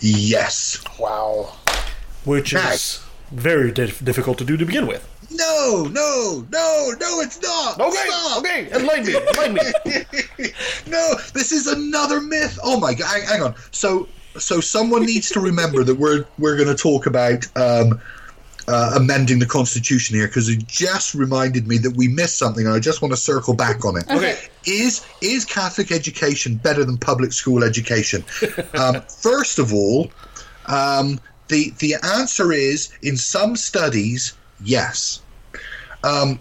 Yes. Wow. which is very dif- difficult to do to begin with. No, no, no, no, it's not. Okay, Stop. okay, enlighten me, enlighten me. no, this is another myth. Oh my god, hang, hang on. So, so someone needs to remember that we're we're going to talk about um, uh, amending the constitution here because it just reminded me that we missed something, and I just want to circle back on it. Okay. Is is Catholic education better than public school education? um, first of all, um, the the answer is in some studies, yes. Um,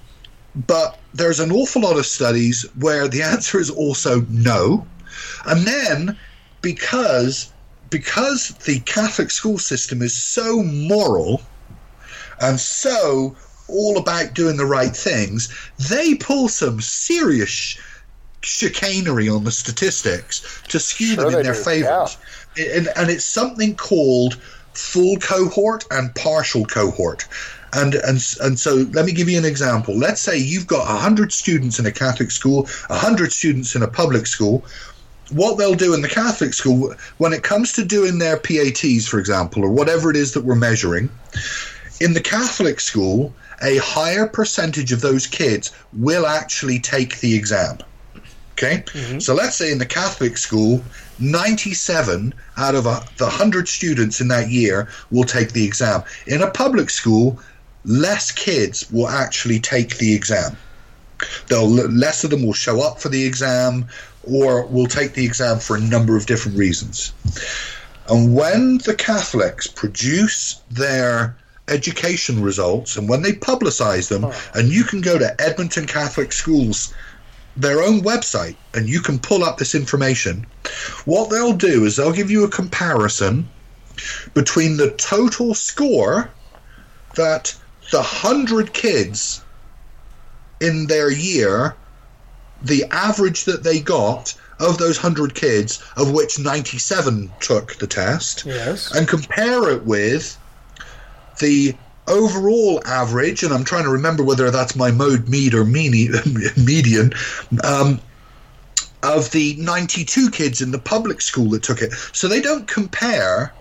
but there's an awful lot of studies where the answer is also no. And then because because the Catholic school system is so moral and so all about doing the right things, they pull some serious sh- chicanery on the statistics to skew Sure them in their do, favor. And, and it's something called full cohort and partial cohort. And, and and so let me give you an example. Let's say you've got 100 students in a Catholic school, 100 students in a public school. What they'll do in the Catholic school, when it comes to doing their PATs, for example, or whatever it is that we're measuring, in the Catholic school, a higher percentage of those kids will actually take the exam. Okay? Mm-hmm. So let's say in the Catholic school, 97 out of a, the 100 students in that year will take the exam. In a public school, less kids will actually take the exam. They'll less of them will show up for the exam or will take the exam for a number of different reasons. And when the Catholics produce their education results and when they publicize them, and you can go to Edmonton Catholic Schools, their own website, and you can pull up this information, what they'll do is they'll give you a comparison between the total score that the 100 kids in their year, the average that they got of those 100 kids, of which 97 took the test, Yes. and compare it with the overall average, and I'm trying to remember whether that's my mode mean or meanie, median, um, of the 92 kids in the public school that took it. So they don't compare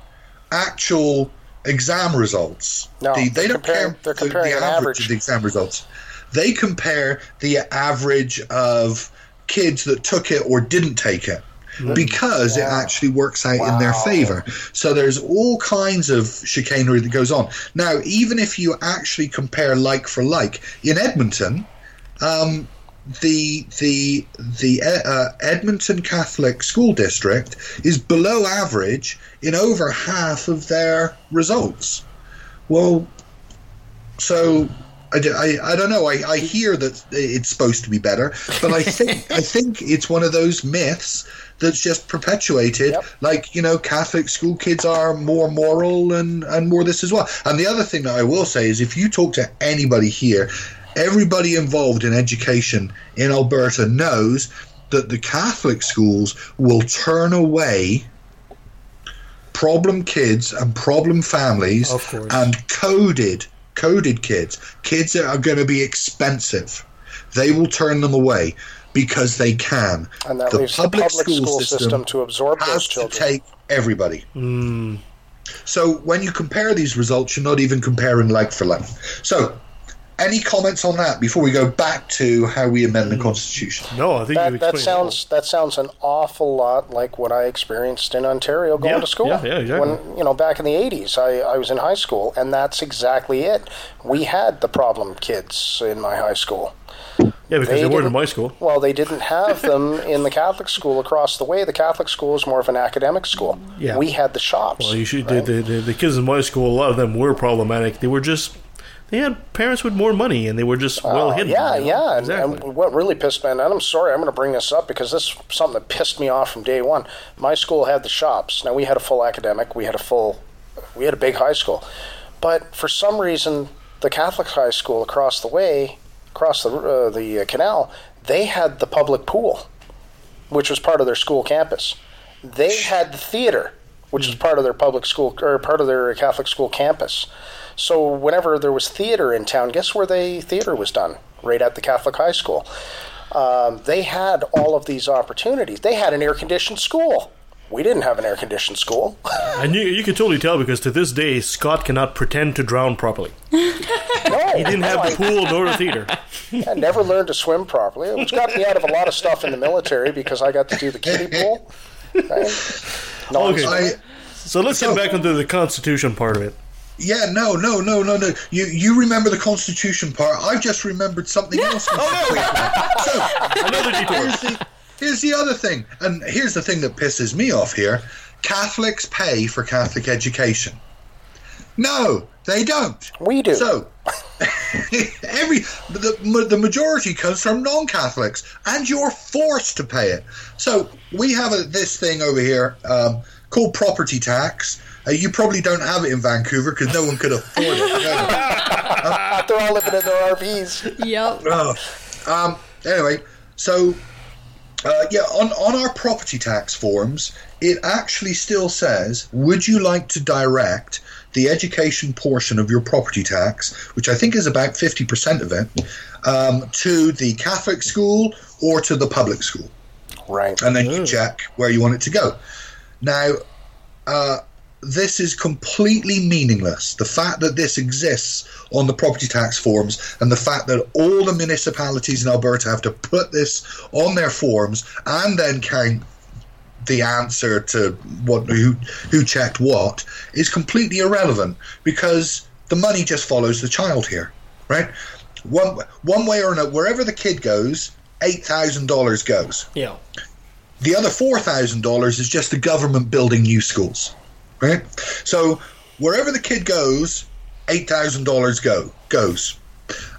actual exam results. No, they, they don't compare they're comparing the an average, average. of the exam results. They compare the average of kids that took it or didn't take it because it actually works out in their favor. So there's all kinds of chicanery that goes on. Now, even if you actually compare like for like, in Edmonton, um, the the the uh, Edmonton Catholic School District is below average in over half of their results. Well, so I I don't know. I, I hear that it's supposed to be better, but I think I think it's one of those myths that's just perpetuated. Like you know, Catholic school kids are more moral and and more this as well. And the other thing that I will say is, if you talk to anybody here, everybody involved in education in Alberta knows that the Catholic schools will turn away problem kids and problem families and coded coded kids. Kids that are going to be expensive. They will turn them away because they can. And that leaves the public school system to absorb has those to take everybody. Hmm. So when you compare these results you're not even comparing like for like. So any comments on that before we go back to how we amend the hmm. constitution no i think that, that sounds that sounds an awful lot like what I experienced in Ontario going Yeah, to school. yeah, yeah, exactly. When you know back in the '80s, I, I was in high school, and that's exactly it. We had the problem kids in my high school. Yeah, because they, weren't in my school. Well, they didn't have them in the Catholic school across the way. The Catholic school is more of an academic school. Yeah. We had the shops. Well, you should. The, the, the, the kids in my school, a lot of them were problematic. They were just. They had parents with more money, and they were just well Oh, hidden. Yeah, you know? yeah. And, Exactly. and what really pissed me, and I'm sorry, I'm going to bring this up because this is something that pissed me off from day one. My school had the shops. Now we had a full academic, we had a full, we had a big high school, but for some reason, the Catholic high school across the way, across the uh, the uh, canal, they had the public pool, which was part of their school campus. They had the theater, which was part of their public school or part of their Catholic school campus. So whenever there was theater in town, guess where the theater was done? Right at the Catholic high school. Um, they had all of these opportunities. They had an air conditioned school. We didn't have an air conditioned school. And you, you can totally tell because to this day, Scott cannot pretend to drown properly. no, he didn't have the pool nor the theater. I never learned to swim properly, which got me out of a lot of stuff in the military because I got to do the kiddie pool. Right? No, Okay. so let's get back into the Constitution part of it. Yeah, no, no, no, no, no. You you remember the Constitution part? I've just remembered something else. so, Here's the, here's the other thing, and here's the thing that pisses me off here: Catholics pay for Catholic education. No, they don't. We do. So every the, the majority comes from non-Catholics, and you're forced to pay it. So we have a, this thing over here um, called property tax. Uh, you probably don't have it in Vancouver because no one could afford it. They're all living in their RVs. Yep. Oh, um, anyway, so uh, yeah, on on our property tax forms, it actually still says, "Would you like to direct the education portion of your property tax, which I think is about fifty percent of it, um, to the Catholic school or to the public school?" Right, and then you check where you want it to go. Now, uh, this is completely meaningless. The fact that this exists on the property tax forms and the fact that all the municipalities in Alberta have to put this on their forms and then count the answer to what who who checked what is completely irrelevant because the money just follows the child here, right? One one way or another, wherever the kid goes, eight thousand dollars goes. Yeah. The other four thousand dollars is just the government building new schools, right? So wherever the kid goes, eight thousand dollars go goes.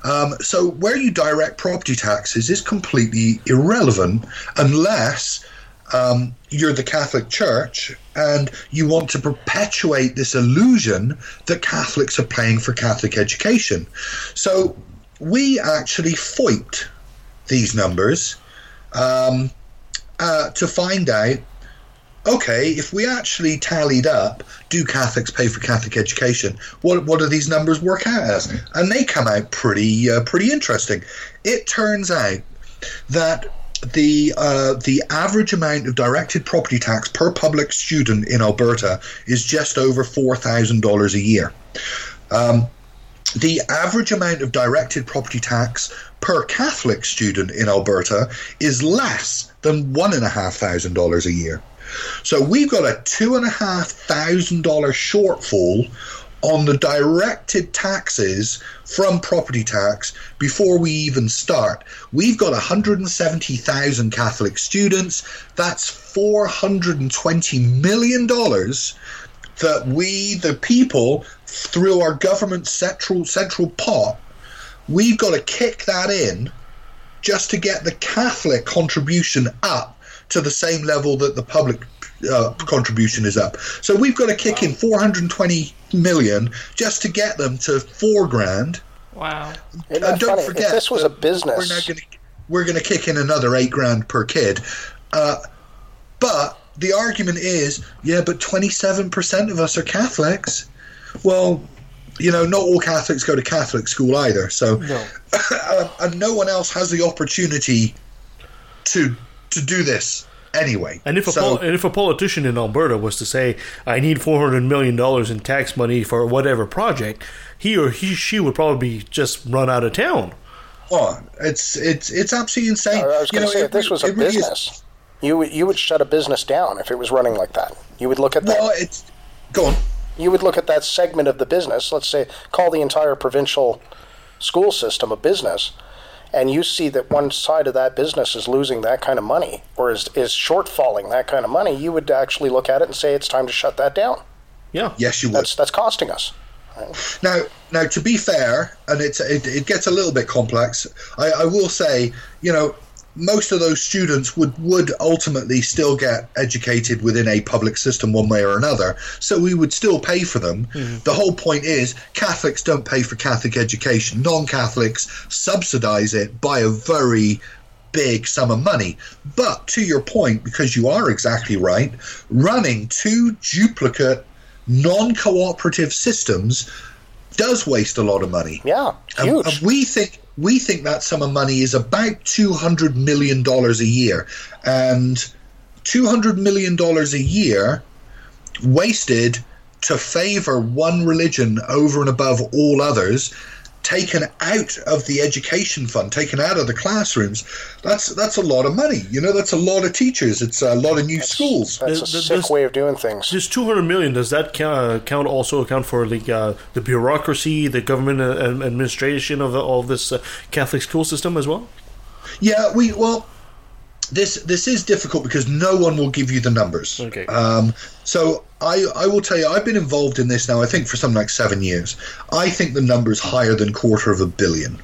Um, so where you direct property taxes is completely irrelevant unless um, you're the Catholic Church and you want to perpetuate this illusion that Catholics are paying for Catholic education. So we actually foiped these numbers um, uh, to find out okay, if we actually tallied up, do Catholics pay for Catholic education? What what do these numbers work out as? And they come out pretty uh, pretty interesting. It turns out that the uh, the average amount of directed property tax per public student in Alberta is just over four thousand dollars a year. Um, the average amount of directed property tax per Catholic student in Alberta is less than one and a half thousand dollars a year. So we've got a two and a half thousand dollar shortfall on the directed taxes from property tax before we even start. We've got 170,000 Catholic students. That's $420 million that we, the people, through our government central central pot, we've got to kick that in just to get the Catholic contribution up to the same level that the public uh, contribution is up. So we've got to kick in 420 million just to get them to four grand. Wow. Isn't Uh, that don't funny? forget, if this was a business, we're now going to we're going to kick in another eight grand per kid. Uh, but the argument is, yeah, but 27% of us are Catholics. Well, you know, not all Catholics go to Catholic school either. So, uh, and no one else has the opportunity to to do this anyway. And if a So- pol- and if a politician in Alberta was to say, "I need four hundred million dollars in tax money for whatever project," he or he she would probably just run out of town. Oh, it's it's it's absolutely insane. I was You going to know, say, it if this was a it really business, you would you would shut a business down if it was running like that. You would look at that. Well, it's go on. You would look at that segment of the business. Let's say, call the entire provincial school system a business, and you see that one side of that business is losing that kind of money or is is shortfalling that kind of money. You would actually look at it and say it's time to shut that down. Yeah. Yes, you would. That's that's costing us. Now, now to be fair, and it's it, it gets a little bit complex. I, I will say, you know, most of those students would would ultimately still get educated within a public system one way or another. So we would still pay for them. Hmm. The whole point is Catholics don't pay for Catholic education. Non-Catholics subsidize it by a very big sum of money. But to your point, because you are exactly right, running two duplicate non-cooperative systems does waste a lot of money. Yeah, And- huge. and we think we think that sum of money is about two hundred million dollars a year, and two hundred million dollars a year wasted to favor one religion over and above all others taken out of the education fund taken out of the classrooms that's that's a lot of money you know that's a lot of teachers it's a lot of new schools That's a Th- th- sick this- way of doing things. This two hundred million does that count, count also account for the uh, the bureaucracy, the government uh, administration of all this uh, Catholic school system as well? Yeah, we well, this this is difficult because no one will give you the numbers. Okay. Um, so I I will tell you, I've been involved in this now. I think for something like seven years. I think the number's higher than quarter of a billion.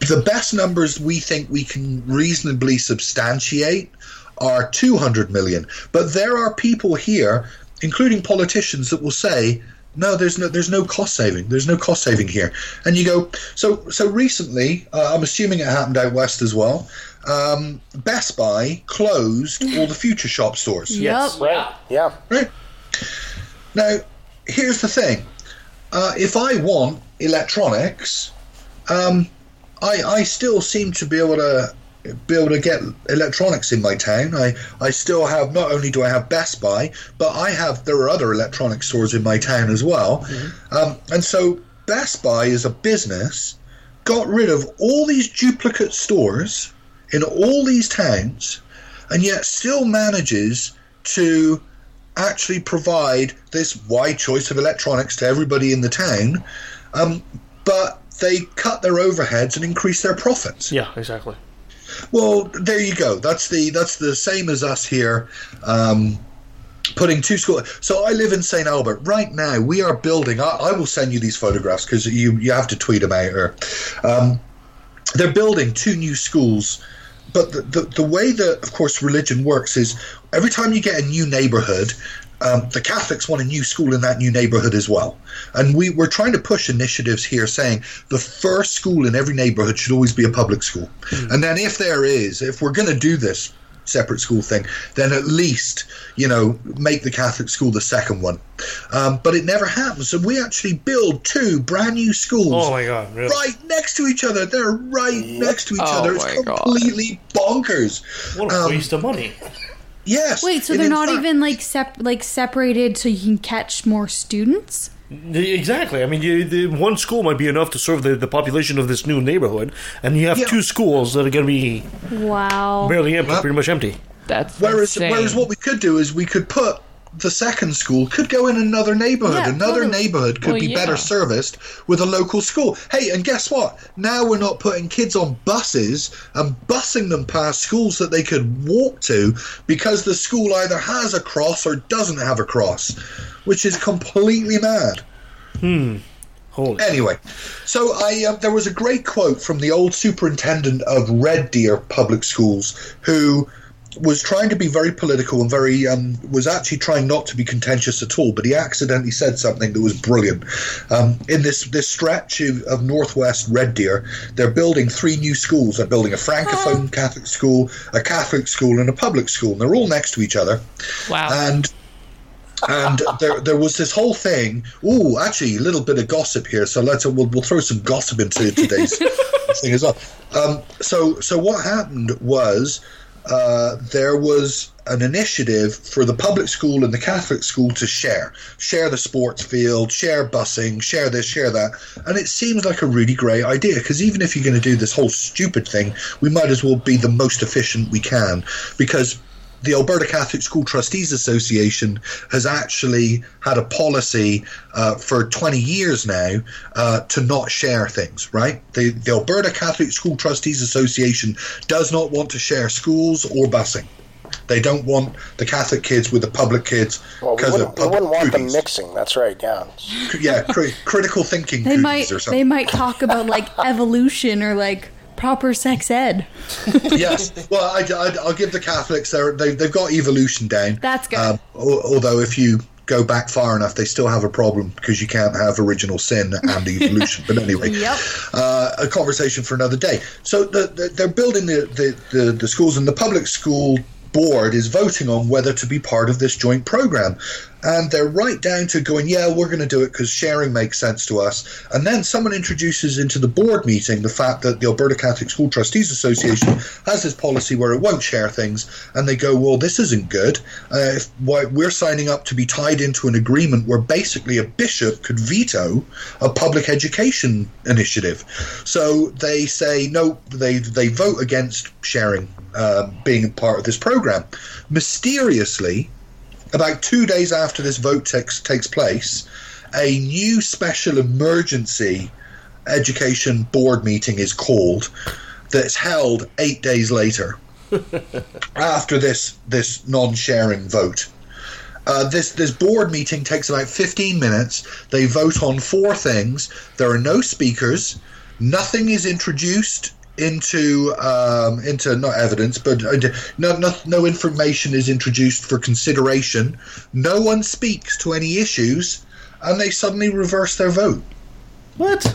The best numbers we think we can reasonably substantiate are 200 million. But there are people here, including politicians, that will say. No, there's no there's no cost saving. There's no cost saving here. And you go so so recently. Uh, I'm assuming it happened out west as well. Um, Best Buy closed all the Future Shop stores. Yes. Right. Yeah. Right. Now, here's the thing. Uh, if I want electronics, um, I I still seem to be able to be able to get electronics in my town. I I still have not only do I have Best Buy, but I have there are other electronic stores in my town as well. Um, and so Best Buy is a business got rid of all these duplicate stores in all these towns, and yet still manages to actually provide this wide choice of electronics to everybody in the town. Um, but they cut their overheads and increase their profits. Yeah, exactly. Well, there you go. That's the that's the same as us here. Um, putting two schools. So I live in St Albert right now. We are building. I, I will send you these photographs because you you have to tweet them out. Or um, they're building two new schools. But the, the the way that, of course, religion works is every time you get a new neighborhood. Um, the Catholics want a new school in that new neighborhood as well. And we, we're trying to push initiatives here saying the first school in every neighborhood should always be a public school. And then if there is, if we're going to do this separate school thing, then at least, you know, make the Catholic school the second one. Um, but it never happens. So we actually build two brand new schools Oh my god, really? right next to each other. They're right next to each Oh other. my It's God. completely bonkers. What a Um, waste of money. Yes. Wait, so and they're not fact- even like sep- like separated so you can catch more students? Exactly. I mean, you, the, one school might be enough to serve the, the population of this new neighborhood, and you have Yeah. two schools that are going to be Wow. barely empty, pretty much empty. That's Whereas, insane. whereas what we could do is we could put the second school could go in another neighborhood. Yeah, another totally. neighborhood could Well, be yeah. better serviced with a local school. Hey, and guess what? Now we're not putting kids on buses and busing them past schools that they could walk to because the school either has a cross or doesn't have a cross, which is completely mad. Hmm. Holy. Anyway, so I uh, there was a great quote from the old superintendent of Red Deer Public Schools who was trying to be very political and very um, was actually trying not to be contentious at all, but he accidentally said something that was brilliant. Um, in this this stretch of, of northwest Red Deer, they're building three new schools. They're building a francophone Catholic school, a Catholic school, and a public school, and they're all next to each other. Wow. And and there, there was this whole thing. Oh, actually, a little bit of gossip here. So let's we'll, we'll throw some gossip into today's thing as well. Um, so so what happened was uh, there was an initiative for the public school and the Catholic school to share, share the sports field, share busing, share this, share that, and it seems like a really great idea because even if you're going to do this whole stupid thing, we might as well be the most efficient we can. Because the Alberta Catholic School Trustees Association has actually had a policy uh, for 20 years now uh, to not share things, right? The, the Alberta Catholic School Trustees Association does not want to share schools or busing. They don't want the Catholic kids with the public kids Well, we because wouldn't, of we wouldn't want them mixing. That's right. Yeah. yeah, cri- critical thinking They might or something. they might talk about like evolution or like proper sex ed. yes. Well, I, I, will give the Catholics they, they've got evolution down. That's good. Um, although if you go back far enough, they still have a problem because you can't have original sin and evolution. but anyway, Yep. uh, a conversation for another day. So the, the, they're building the, the, the schools, and the public school board is voting on whether to be part of this joint program. And they're right down to going, yeah, we're going to do it because sharing makes sense to us. And then someone introduces into the board meeting the fact that the Alberta Catholic School Trustees Association has this policy where it won't share things. And they go, well, this isn't good. Uh, if why, we're signing up to be tied into an agreement where basically a bishop could veto a public education initiative. So they say, no, they, they vote against sharing uh, being part of this program. Mysteriously, about two days after this vote takes takes place, a new special emergency education board meeting is called that's held eight days later after this this non-sharing vote. Uh, this this board meeting takes about 15 minutes. They vote on four things. There are no speakers. Nothing is introduced into um, into not evidence, but uh, no, no no information is introduced for consideration. No one speaks to any issues, and they suddenly reverse their vote. What?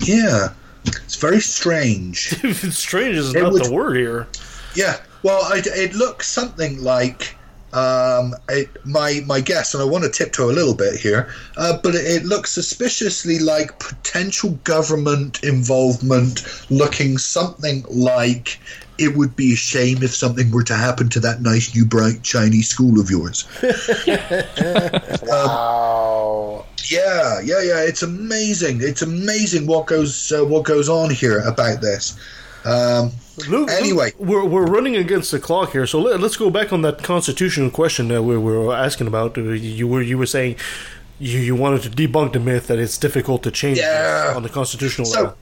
Yeah, it's very strange. Strange is It not would- the word here. Yeah, well, I, it looks something like um, it, my my guess, and I want to tiptoe a little bit here, uh, but it, it looks suspiciously like potential government involvement, looking something like it would be a shame if something were to happen to that nice new bright Chinese school of yours. wow. Yeah, yeah, yeah. It's amazing. It's amazing what goes uh, what goes on here about this. Um, Luke, anyway, Luke, we're, we're running against the clock here, so let, us go back on that constitutional question that we were asking about. Uh, You were you were saying you, you wanted to debunk the myth that it's difficult to change Yeah. on the constitutional So- level.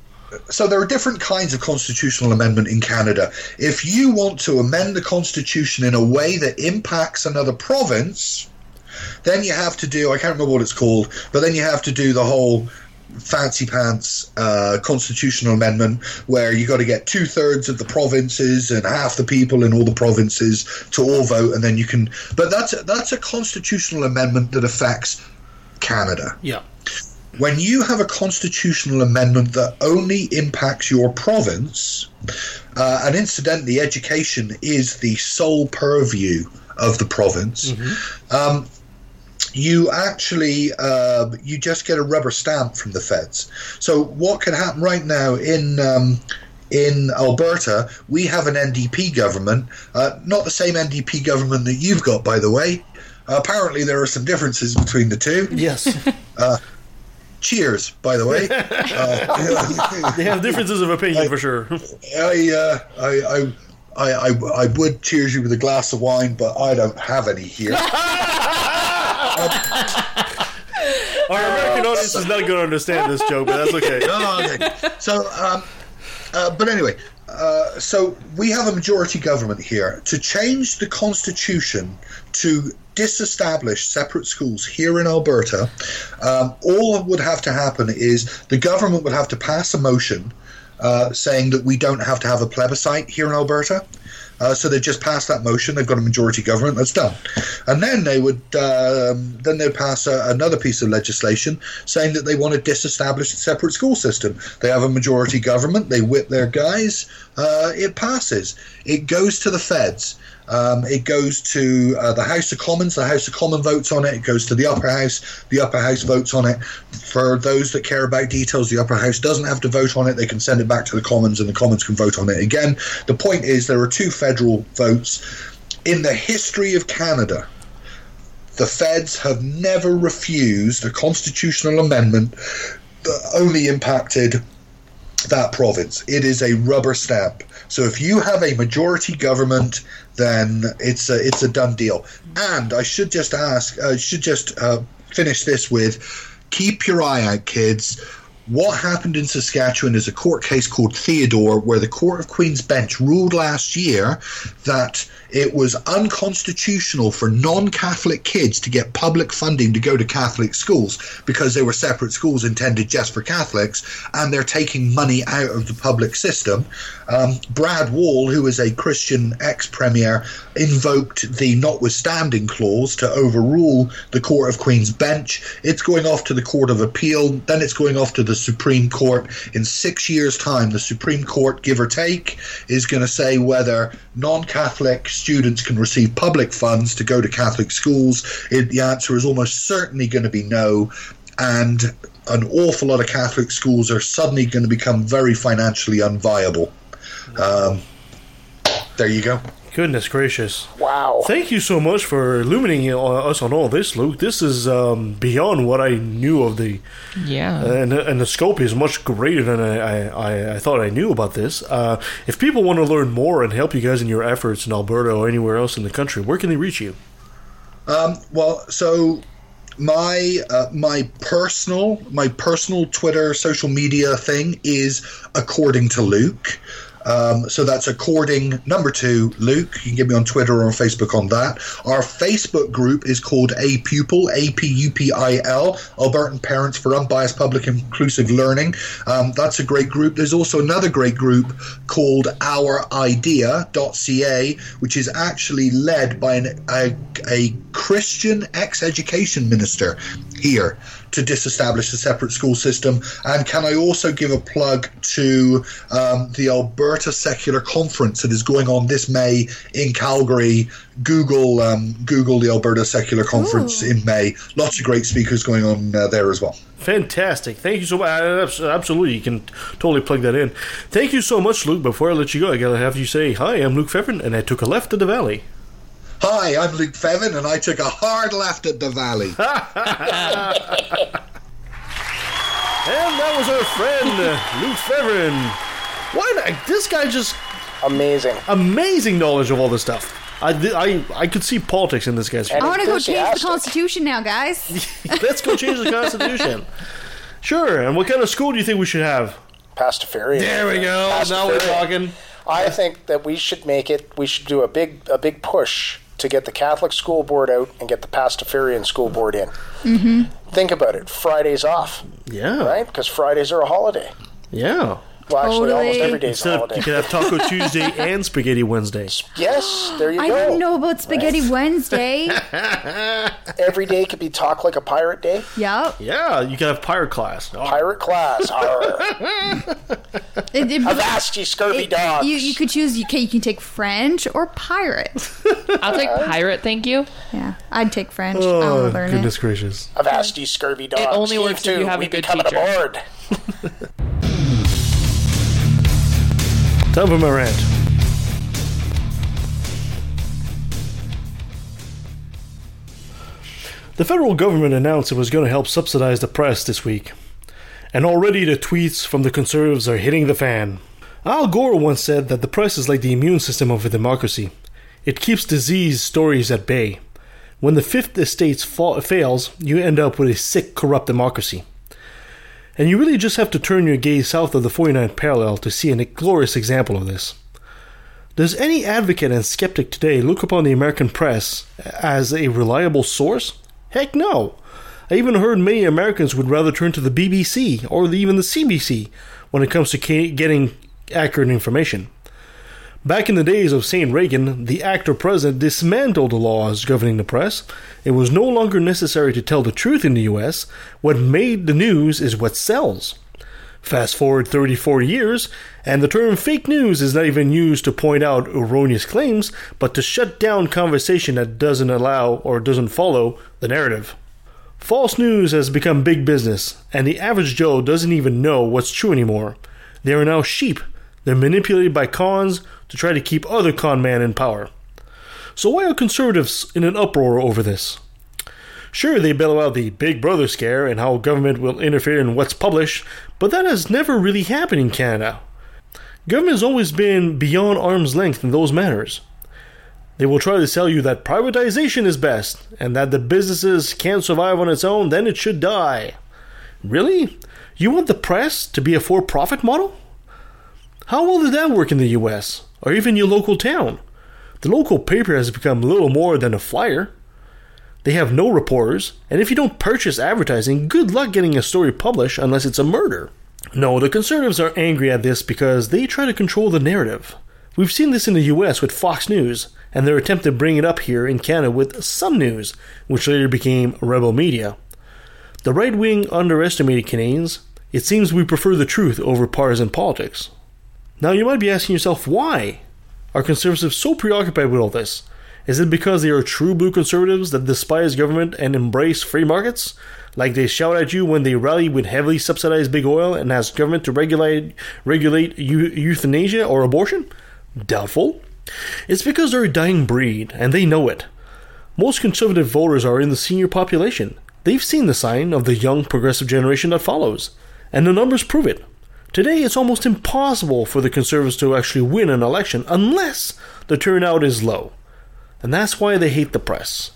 so there are different kinds of constitutional amendment in Canada. If you want to amend the constitution in a way that impacts another province, then you have to do I can't remember what it's called, but then you have to do the whole fancy pants uh, constitutional amendment where you got to get two thirds of the provinces and half the people in all the provinces to all vote, and then you can. But that's that's a constitutional amendment that affects Canada Yeah. when you have a constitutional amendment that only impacts your province, uh, and incidentally, education is the sole purview of the province. Um, you actually uh, you just get a rubber stamp from the feds. So what can happen right now in um, in Alberta? We have an NDP government, uh, not the same NDP government that you've got, by the way. apparently, there are some differences between the two. Yes. Uh, cheers, by the way. Uh, they have differences of opinion for sure. I, uh, I, I, I, I, I would cheers you with a glass of wine, but I don't have any here. Our American audience is not going to understand this joke, but that's okay. Oh, okay. So, um, uh, but anyway, uh, so we have a majority government here. To change the constitution to disestablish separate schools here in Alberta, um, all that would have to happen is the government would have to pass a motion uh, saying that we don't have to have a plebiscite here in Alberta. Uh, so they just passed that motion. They've got a majority government. That's done. And then they would um, then they'd pass a, another piece of legislation saying that they want to disestablish a separate school system. They have a majority government. They whip their guys. Uh, it passes. It goes to the feds. Um, it goes to uh, the House of Commons. The House of Commons votes on it. It goes to the Upper House. The Upper House votes on it. For those that care about details, the Upper House doesn't have to vote on it. They can send it back to the Commons, and the Commons can vote on it again. The point is, there are two federal votes in the history of Canada. The feds have never refused a constitutional amendment that only impacted that province. It is a rubber stamp. So if you have a majority government, then it's a, it's a done deal. And I should just ask, I should just uh, finish this with keep your eye out, kids. What happened in Saskatchewan is a court case called Theodore, where the Court of Queen's Bench ruled last year that it was unconstitutional for non Catholic kids to get public funding to go to Catholic schools because they were separate schools intended just for Catholics and they're taking money out of the public system. Um, Brad Wall, who is a Christian ex premier, invoked the notwithstanding clause to overrule the Court of Queen's Bench. It's going off to the Court of Appeal, then it's going off to the Supreme Court. In six years' time, the Supreme Court, give or take, is going to say whether non Catholic students can receive public funds to go to Catholic schools. It, the answer is almost certainly going to be no. And an awful lot of Catholic schools are suddenly going to become very financially unviable. Um, there you go. Goodness gracious. Wow. Thank you so much for illuminating us on all this, Luke. This is um, beyond what I knew of the. Yeah. And, and the scope is much greater than I, I, I thought I knew about this. Uh, if people want to learn more and help you guys in your efforts in Alberta or anywhere else in the country, where can they reach you? Um, well, so my uh, my personal my personal Twitter social media thing is according to Luke. Um, so that's according number two, Luke. You can get me on Twitter or on Facebook on that. Our Facebook group is called A Pupil, A P U P I L, Albertan Parents for Unbiased Public Inclusive Learning. Um, that's a great group. There's also another great group called Our OurIdea.ca, which is actually led by an, a, a Christian ex education minister here to disestablish a separate school system. And can I also give a plug to um, the Alberta Secular Conference that is going on this May in Calgary? Google um, Google the Alberta Secular Conference Ooh. in May. Lots of great speakers going on uh, there as well. Fantastic. Thank you so much. Absolutely. You can totally plug that in. Thank you so much, Luke. Before I let you go, I got to have you say, Hi, I'm Luke Fevin, and I took a left to the valley. Hi, I'm Luke Fevin, and I took a hard left at the valley. and that was our friend, Luke Fevin. Why not? This guy just. Amazing. Amazing knowledge of all this stuff. I, I, I could see politics in this guy's I want to go change the Constitution now, guys. Let's go change the Constitution. Sure. And what kind of school do you think we should have? Pastafarian. There we go. Now we're talking. I think that we should make it. We should do a big a big push to get the Catholic school board out and get the Pastafarian school board in. Mm-hmm. Think about it. Fridays off. Yeah. Right? Because Fridays are a holiday. Yeah. Well, actually, almost Totally. every day's a Instead of, holiday. you could have Taco Tuesday and Spaghetti Wednesday. Yes, there you I go. I didn't know about Spaghetti Wednesday. Every day could be talk like a pirate day. yep. Yeah, you could have pirate class. Oh, Pirate class. Arr. It, it, Avast ye scurvy it- dogs. You, you could choose. You can, you can take French or pirate. I'll take pirate, thank you. Yeah, I'd take French. Oh, I Oh, want to learn goodness it. gracious. Avast ye scurvy dogs. It only Heave works if to, you have a we good coming teacher. aboard. Time for my rant. The federal government announced it was going to help subsidize the press this week. And already the tweets from the conservatives are hitting the fan. Al Gore once said that the press is like the immune system of a democracy. It keeps disease stories at bay. When the fifth estate fa- fails, you end up with a sick, corrupt democracy. And you really just have to turn your gaze south of the 49th parallel to see a glorious example of this. Does any advocate and skeptic today look upon the American press as a reliable source? Heck no. I even heard many Americans would rather turn to the BBC or even the CBC when it comes to getting accurate information. Back in the days of St. Reagan, the actor president dismantled the laws governing the press. It was no longer necessary to tell the truth in the US. What made the news is what sells. Fast forward 34 years, and the term fake news is not even used to point out erroneous claims, but to shut down conversation that doesn't allow or doesn't follow the narrative. False news has become big business, and the average Joe doesn't even know what's true anymore. They are now sheep. They're manipulated by cons to try to keep other con men in power. So why are conservatives in an uproar over this? Sure, they bellow out the Big Brother scare and how government will interfere in what's published, but that has never really happened in Canada. Government has always been beyond arm's length in those matters. They will try to sell you that privatization is best, and that the businesses can't survive on its own, then it should die. Really? You want the press to be a for profit model? How well did that work in the US, or even your local town? The local paper has become little more than a flyer. They have no reporters, and if you don't purchase advertising, good luck getting a story published unless it's a murder. No, the conservatives are angry at this because they try to control the narrative. We've seen this in the US with Fox News, and their attempt to bring it up here in Canada with Sun News, which later became Rebel Media. The right wing underestimated Canadians. It seems we prefer the truth over partisan politics. Now, you might be asking yourself, why are conservatives so preoccupied with all this? Is it because they are true blue conservatives that despise government and embrace free markets? Like they shout at you when they rally with heavily subsidized big oil and ask government to regulate regulate eu- euthanasia or abortion? Doubtful. It's because they're a dying breed and they know it. Most conservative voters are in the senior population. They've seen the sign of the young progressive generation that follows, and the numbers prove it. Today, it's almost impossible for the Conservatives to actually win an election unless the turnout is low. And that's why they hate the press.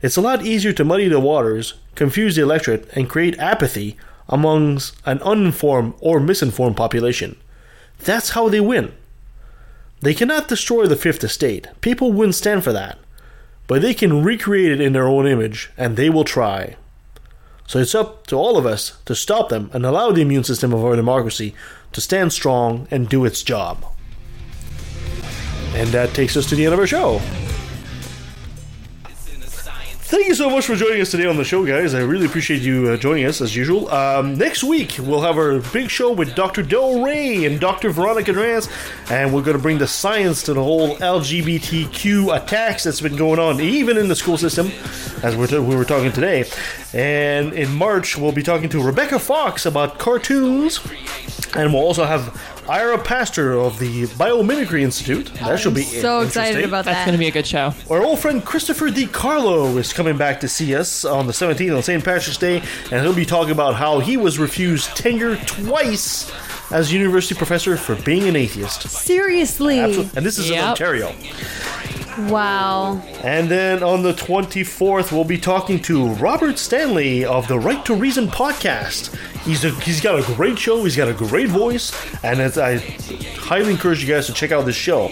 It's a lot easier to muddy the waters, confuse the electorate, and create apathy amongst an uninformed or misinformed population. That's how they win. They cannot destroy the Fifth Estate. People wouldn't stand for that. But they can recreate it in their own image, and they will try. So it's up to all of us to stop them and allow the immune system of our democracy to stand strong and do its job. And that takes us to the end of our show. Thank you so much for joining us today on the show, guys. I really appreciate you uh, joining us as usual. Um, next week, we'll have our big show with Dr. Del Rey and Dr. Veronica Reyes, and we're going to bring the science to the whole LGBTQ attacks that's been going on, even in the school system, as we're t- we were talking today. And in March, we'll be talking to Rebecca Fox about cartoons, and we'll also have Ira Pastor of the Biomimicry Institute. That should be so excited interesting. about that. That's going to be a good show. Our old friend Christopher DiCarlo is coming back to see us on the 17th on St. Patrick's Day, and he'll be talking about how he was refused tenure twice as university professor for being an atheist. Seriously. Absolutely. And this is in Yep. Ontario. Wow. And then on the 24th, we'll be talking to Robert Stanley of the Right to Reason podcast. He's, a, he's got a great show, he's got a great voice, and it's, I highly encourage you guys to check out this show.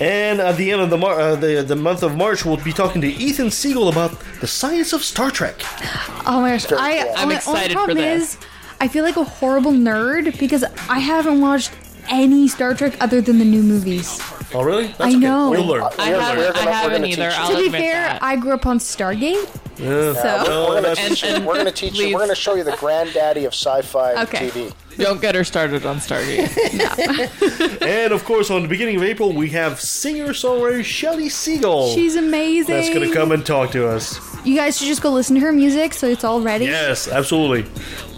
And at the end of the, mar- uh, the the month of March, we'll be talking to Ethan Siegel about the science of Star Trek. Oh my gosh. I, I'm only- only excited for problem this. Is, I feel like a horrible nerd because I haven't watched any Star Trek other than the new movies. Oh, really? That's I okay. know. We'll learn. I We're- haven't, we're gonna- I haven't either. teach you. I'll to be admit fair, that. I grew up on Stargate. Yeah. So We're gonna teach you. We're going to teach you. We're going to show you the granddaddy of sci-fi Okay. TV. Don't get her started on Stargate. And of course, on the beginning of April, we have singer-songwriter Shelley Siegel. she's amazing. that's going to come and talk to us. You guys should just go listen to her music so it's all ready. Yes, absolutely.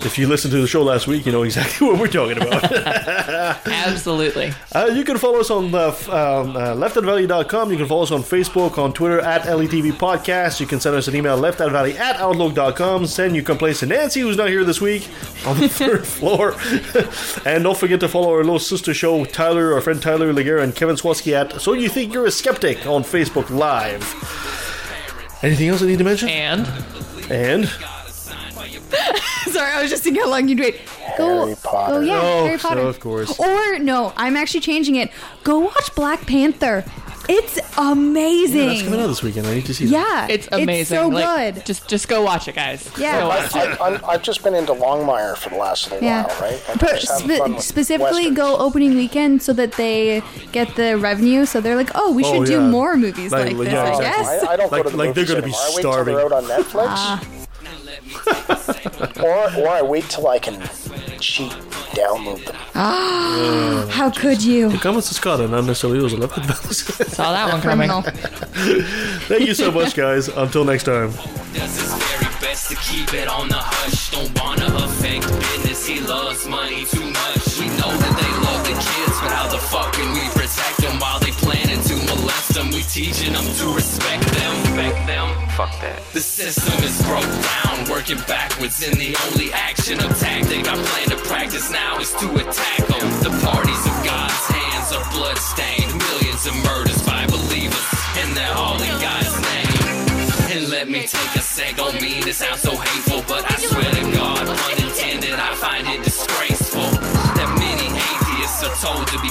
If you listened to the show last week, you know exactly what we're talking about. Absolutely. uh, you can follow us on uh, f- um, uh, leftatvalley.com. You can follow us on Facebook, on Twitter, at LETV Podcast. You can send us an email, leftatvalley at outlook.com. Send your complaints to Nancy, who's not here this week, on the third floor. and don't forget to follow our little sister show, Tyler, our friend Tyler Laguerre, and Kevin Swatsky at So You Think You're a Skeptic on Facebook Live. Anything else I need to mention? And and Sorry, I was just thinking how long you'd wait. Go, Harry Potter. Oh yeah, Oh, Harry Potter. so of course. Or no, I'm actually changing it. Go watch Black Panther. It's amazing. yeah, that's coming out this weekend. I need to see. that. Yeah, it's amazing. so Like, good. Just just go watch it, guys. Yeah. Go. I, I'm, I've just been into Longmire for the last little Yeah. while, right? But spe- specifically, Westerns. go opening weekend so that they get the revenue. So they're like, oh, we should Oh, do more movies Like- like, like, this. yeah, I exactly. guess. I, I don't Like- go to the like they're gonna be anymore. Wait starving. till they're out on Netflix, Ah. Or or I wait till I can cheat download them. Ah, how could you? The comments to Scott and not necessarily those 11 bells. Saw that one coming. Criminal. Thank you so much, guys. Until next time. does his very best to keep it on the hush. Don't wanna affect business, he loves money too much. We know that they love the kids, but how the fuck can we protect them while they planning system we teaching them to respect them. Respect them. Fuck that. The system is broke down, working backwards, in the only action or tactic I plan to practice now is to attack them. The parties of God's hands are bloodstained, millions of murders by believers, and they're all in God's name. And let me take a sec, don't mean to sound so hateful, but I swear to God, I find it disgraceful that many atheists are told to be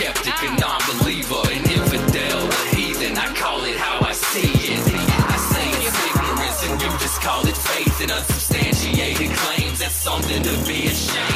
skeptic, a non believer, an infidel, a heathen. I call it how I see it. I say it's ignorance, and you just call it faith and unsubstantiated claims. That's something to be ashamed.